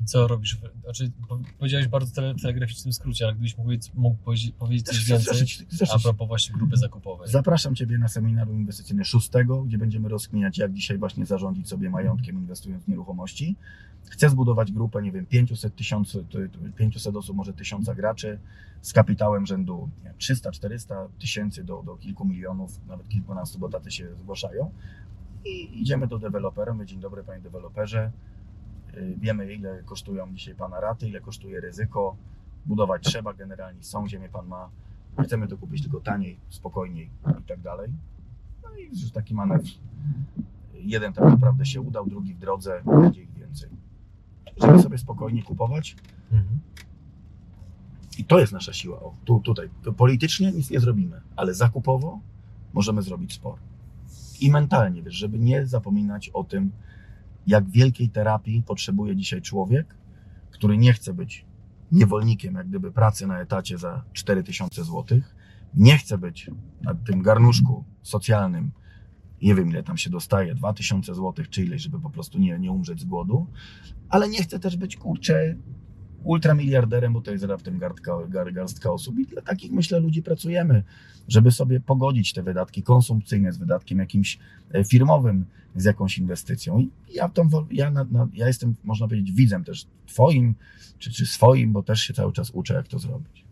C: I co robisz? Znaczy, po- powiedziałeś w bardzo tele, telegraficznym skrócie, ale gdybyś mógł, mógł powiedzieć, coś więcej a propos właśnie grupy zakupowej.
A: Zapraszam Ciebie na seminarium inwestycyjne 6, gdzie będziemy rozkminiać, jak dzisiaj właśnie zarządzić sobie majątkiem, inwestując w nieruchomości. Chcę zbudować grupę, nie wiem, 500 tysięcy, to- to 500 osób, może 1000 graczy z kapitałem rzędu nie wiem, 300-400 tysięcy do, do kilku milionów, nawet kilkunastu, bo taty się zgłaszają. I idziemy do dewelopera, mówię, dzień dobry Panie deweloperze, wiemy ile kosztują dzisiaj Pana raty, ile kosztuje ryzyko, budować trzeba generalnie, są ziemię Pan ma, chcemy to kupić tylko taniej, spokojniej i tak dalej. No i już taki manewr. Jeden tak naprawdę się udał, drugi w drodze, będzie ich więcej. Żeby sobie spokojnie kupować i to jest nasza siła. O, tu, tutaj. Politycznie nic nie zrobimy, ale zakupowo możemy zrobić sporo. I mentalnie, wiesz, żeby nie zapominać o tym, jak wielkiej terapii potrzebuje dzisiaj człowiek, który nie chce być niewolnikiem, jak gdyby pracy na etacie za 4000 zł, nie chce być na tym garnuszku socjalnym, nie wiem ile tam się dostaje, 2000 zł czy ileś, żeby po prostu nie, nie umrzeć z głodu, ale nie chce też być, kurczę, ultramiliarderem, bo to jest raptem garstka, gar- garstka osób i dla takich, myślę, ludzi pracujemy, żeby sobie pogodzić te wydatki konsumpcyjne z wydatkiem jakimś e, firmowym, z jakąś inwestycją. I ja, wo- ja, na, na, ja jestem, można powiedzieć, widzem też twoim, czy, czy swoim, bo też się cały czas uczę, jak to zrobić.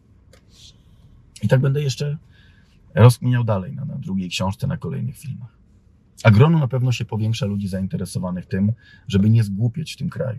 A: I tak będę jeszcze rozkminiał dalej na, na drugiej książce, na kolejnych filmach. A grono na pewno się powiększa ludzi zainteresowanych tym, żeby nie zgłupieć w tym kraju.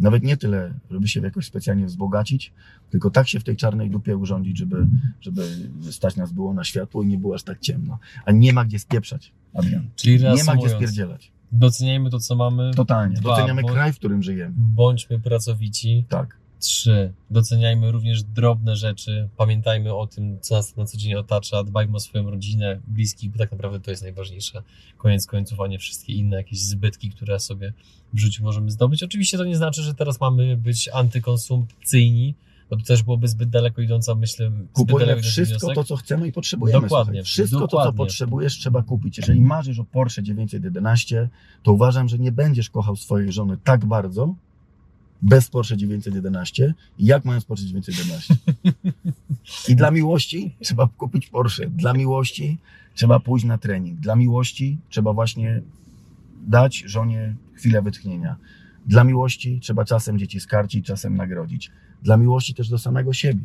A: Nawet nie tyle, żeby się jakoś specjalnie wzbogacić, tylko tak się w tej czarnej dupie urządzić, żeby, żeby stać nas było na światło i nie było aż tak ciemno. A nie ma gdzie spieprzać, Adrian.
C: Czyli
A: Nie ma gdzie spierdzielać.
C: doceniajmy to, co mamy,
A: Totalnie.
C: Dwa,
A: Doceniamy
C: bo-
A: kraj, w którym żyjemy.
C: bądźmy pracowici.
A: Tak.
C: Trzy, doceniajmy również drobne rzeczy, pamiętajmy o tym, co nas na co dzień otacza, dbajmy o swoją rodzinę, bliskich, bo tak naprawdę to jest najważniejsze. Koniec końców, a nie wszystkie inne jakieś zbytki, które sobie w życiu możemy zdobyć. Oczywiście to nie znaczy, że teraz mamy być antykonsumpcyjni, bo to też byłoby zbyt daleko idąca, myślę,
A: Kupujemy wszystko
C: wniosek.
A: to, co chcemy i potrzebujemy.
C: Dokładnie,
A: Słuchaj. Wszystko to, co
C: dokładnie.
A: potrzebujesz, trzeba kupić. Jeżeli marzysz o Porsche 911, to uważam, że nie będziesz kochał swojej żony tak bardzo bez Porsche 911, jak mając Porsche 911. *laughs* I dla miłości trzeba kupić Porsche. Dla miłości trzeba pójść na trening. Dla miłości trzeba właśnie dać żonie chwilę wytchnienia. Dla miłości trzeba czasem dzieci skarcić, czasem nagrodzić. Dla miłości też do samego siebie.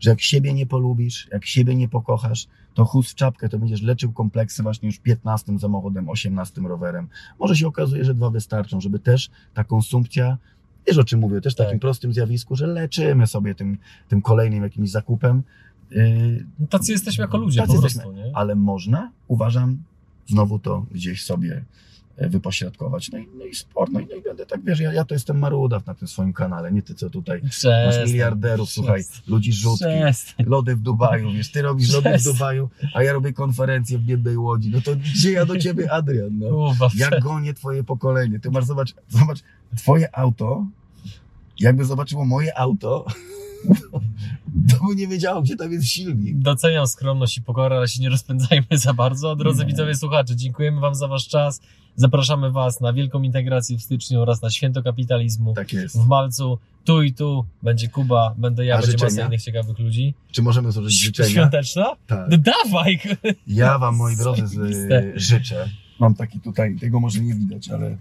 A: że jak siebie nie polubisz, jak siebie nie pokochasz, to chust w czapkę, to będziesz leczył kompleksy właśnie już 15 samochodem, 18 rowerem. Może się okazuje, że dwa wystarczą, żeby też ta konsumpcja, wiesz o czym mówię, też takim
C: Tak.
A: prostym zjawisku, że leczymy sobie tym, tym kolejnym jakimś zakupem. Yy,
C: tacy jesteśmy jako ludzie
A: Tacy
C: po
A: jesteśmy.
C: prostu, nie?
A: ale można, uważam, znowu to gdzieś sobie e, wypośrodkować. No i, no i sport, no i, no i będę tak, wiesz, ja, ja to jestem marudaw na tym swoim kanale, nie ty co tutaj. Masz
C: Przestań.
A: miliarderów, słuchaj, ludzi rzutki,
C: Przestań.
A: lody w Dubaju, wiesz, ty robisz lody w
C: Przestań.
A: Dubaju, a ja robię konferencję w biednej Łodzi. No to gdzie ja do ciebie, Adrian, no?
C: Kurwa,
A: Ja gonię twoje pokolenie. Ty masz, zobacz, zobacz, twoje auto, jakby zobaczyło moje auto, *laughs* to by nie wiedziało, gdzie tam jest silnik.
C: Doceniam skromność i pokorę, ale się nie rozpędzajmy za bardzo. Drodzy
A: Nie.
C: widzowie, słuchacze, dziękujemy Wam za Wasz czas. Zapraszamy Was na wielką integrację w styczniu oraz na święto kapitalizmu
A: Tak jest.
C: w Malcu. Tu i tu będzie Kuba, będę ja,
A: A
C: będzie masa innych ciekawych ludzi.
A: Czy możemy złożyć życzenia?
C: Świąteczna?
A: Tak.
C: No dawaj!
A: Ja wam, moi drodzy, życzę. Mam taki tutaj, tego może nie widać, ale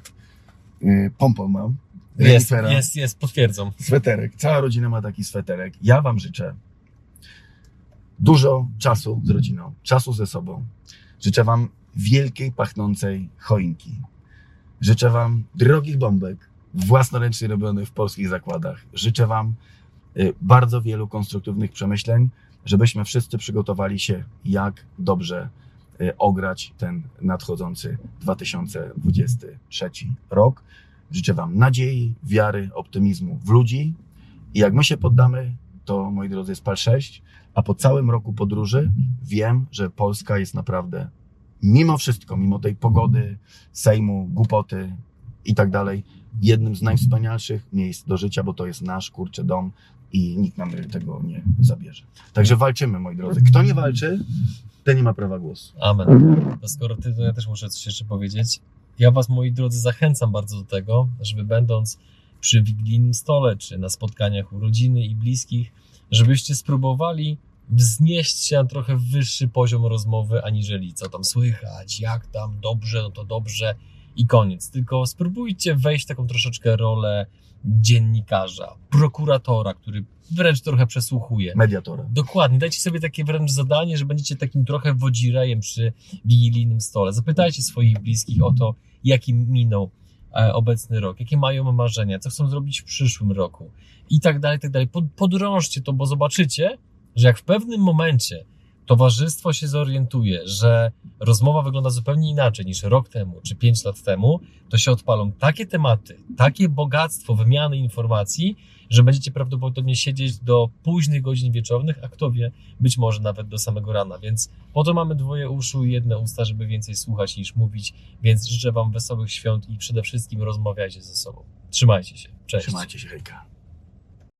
A: pompon mam.
C: Jest,
A: Renifera,
C: jest, jest, potwierdzam.
A: Sweterek. Cała rodzina ma taki sweterek. Ja wam życzę dużo czasu z rodziną, czasu ze sobą. Życzę wam wielkiej, pachnącej choinki. Życzę wam drogich bombek, własnoręcznie robionych w polskich zakładach. Życzę wam y, bardzo wielu konstruktywnych przemyśleń, żebyśmy wszyscy przygotowali się, jak dobrze y, ograć ten nadchodzący 2023 rok. Życzę Wam nadziei, wiary, optymizmu w ludzi i jak my się poddamy, to moi drodzy jest PAL 6, a po całym roku podróży wiem, że Polska jest naprawdę, mimo wszystko, mimo tej pogody, sejmu, głupoty i tak dalej, jednym z najwspanialszych miejsc do życia, bo to jest nasz kurczę dom i nikt nam tego nie zabierze. Także walczymy, moi drodzy. Kto nie walczy, ten nie ma prawa głosu.
C: Amen. To skoro ty, to ja też muszę coś jeszcze powiedzieć. Ja was, moi drodzy, zachęcam bardzo do tego, żeby będąc przy wigilijnym stole, czy na spotkaniach u rodziny i bliskich, żebyście spróbowali wznieść się na trochę wyższy poziom rozmowy, aniżeli co tam słychać, jak tam, dobrze, no to dobrze i koniec. Tylko spróbujcie wejść w taką troszeczkę rolę dziennikarza, prokuratora, który wręcz trochę przesłuchuje.
A: Mediatora.
C: Dokładnie, dajcie sobie takie wręcz zadanie, że będziecie takim trochę wodzirejem przy wigilijnym stole. Zapytajcie swoich bliskich o to, jaki minął e, obecny rok, jakie mają marzenia, co chcą zrobić w przyszłym roku i tak dalej, i tak dalej. Pod, podrążcie to, bo zobaczycie, że jak w pewnym momencie towarzystwo się zorientuje, że rozmowa wygląda zupełnie inaczej niż rok temu czy pięć lat temu, to się odpalą takie tematy, takie bogactwo wymiany informacji, że będziecie prawdopodobnie siedzieć do późnych godzin wieczornych, a kto wie, być może nawet do samego rana. Więc po to mamy dwoje uszu i jedne usta, żeby więcej słuchać niż mówić. Więc życzę Wam wesołych świąt i przede wszystkim rozmawiajcie ze sobą. Trzymajcie się. Cześć.
A: Trzymajcie się, hejka.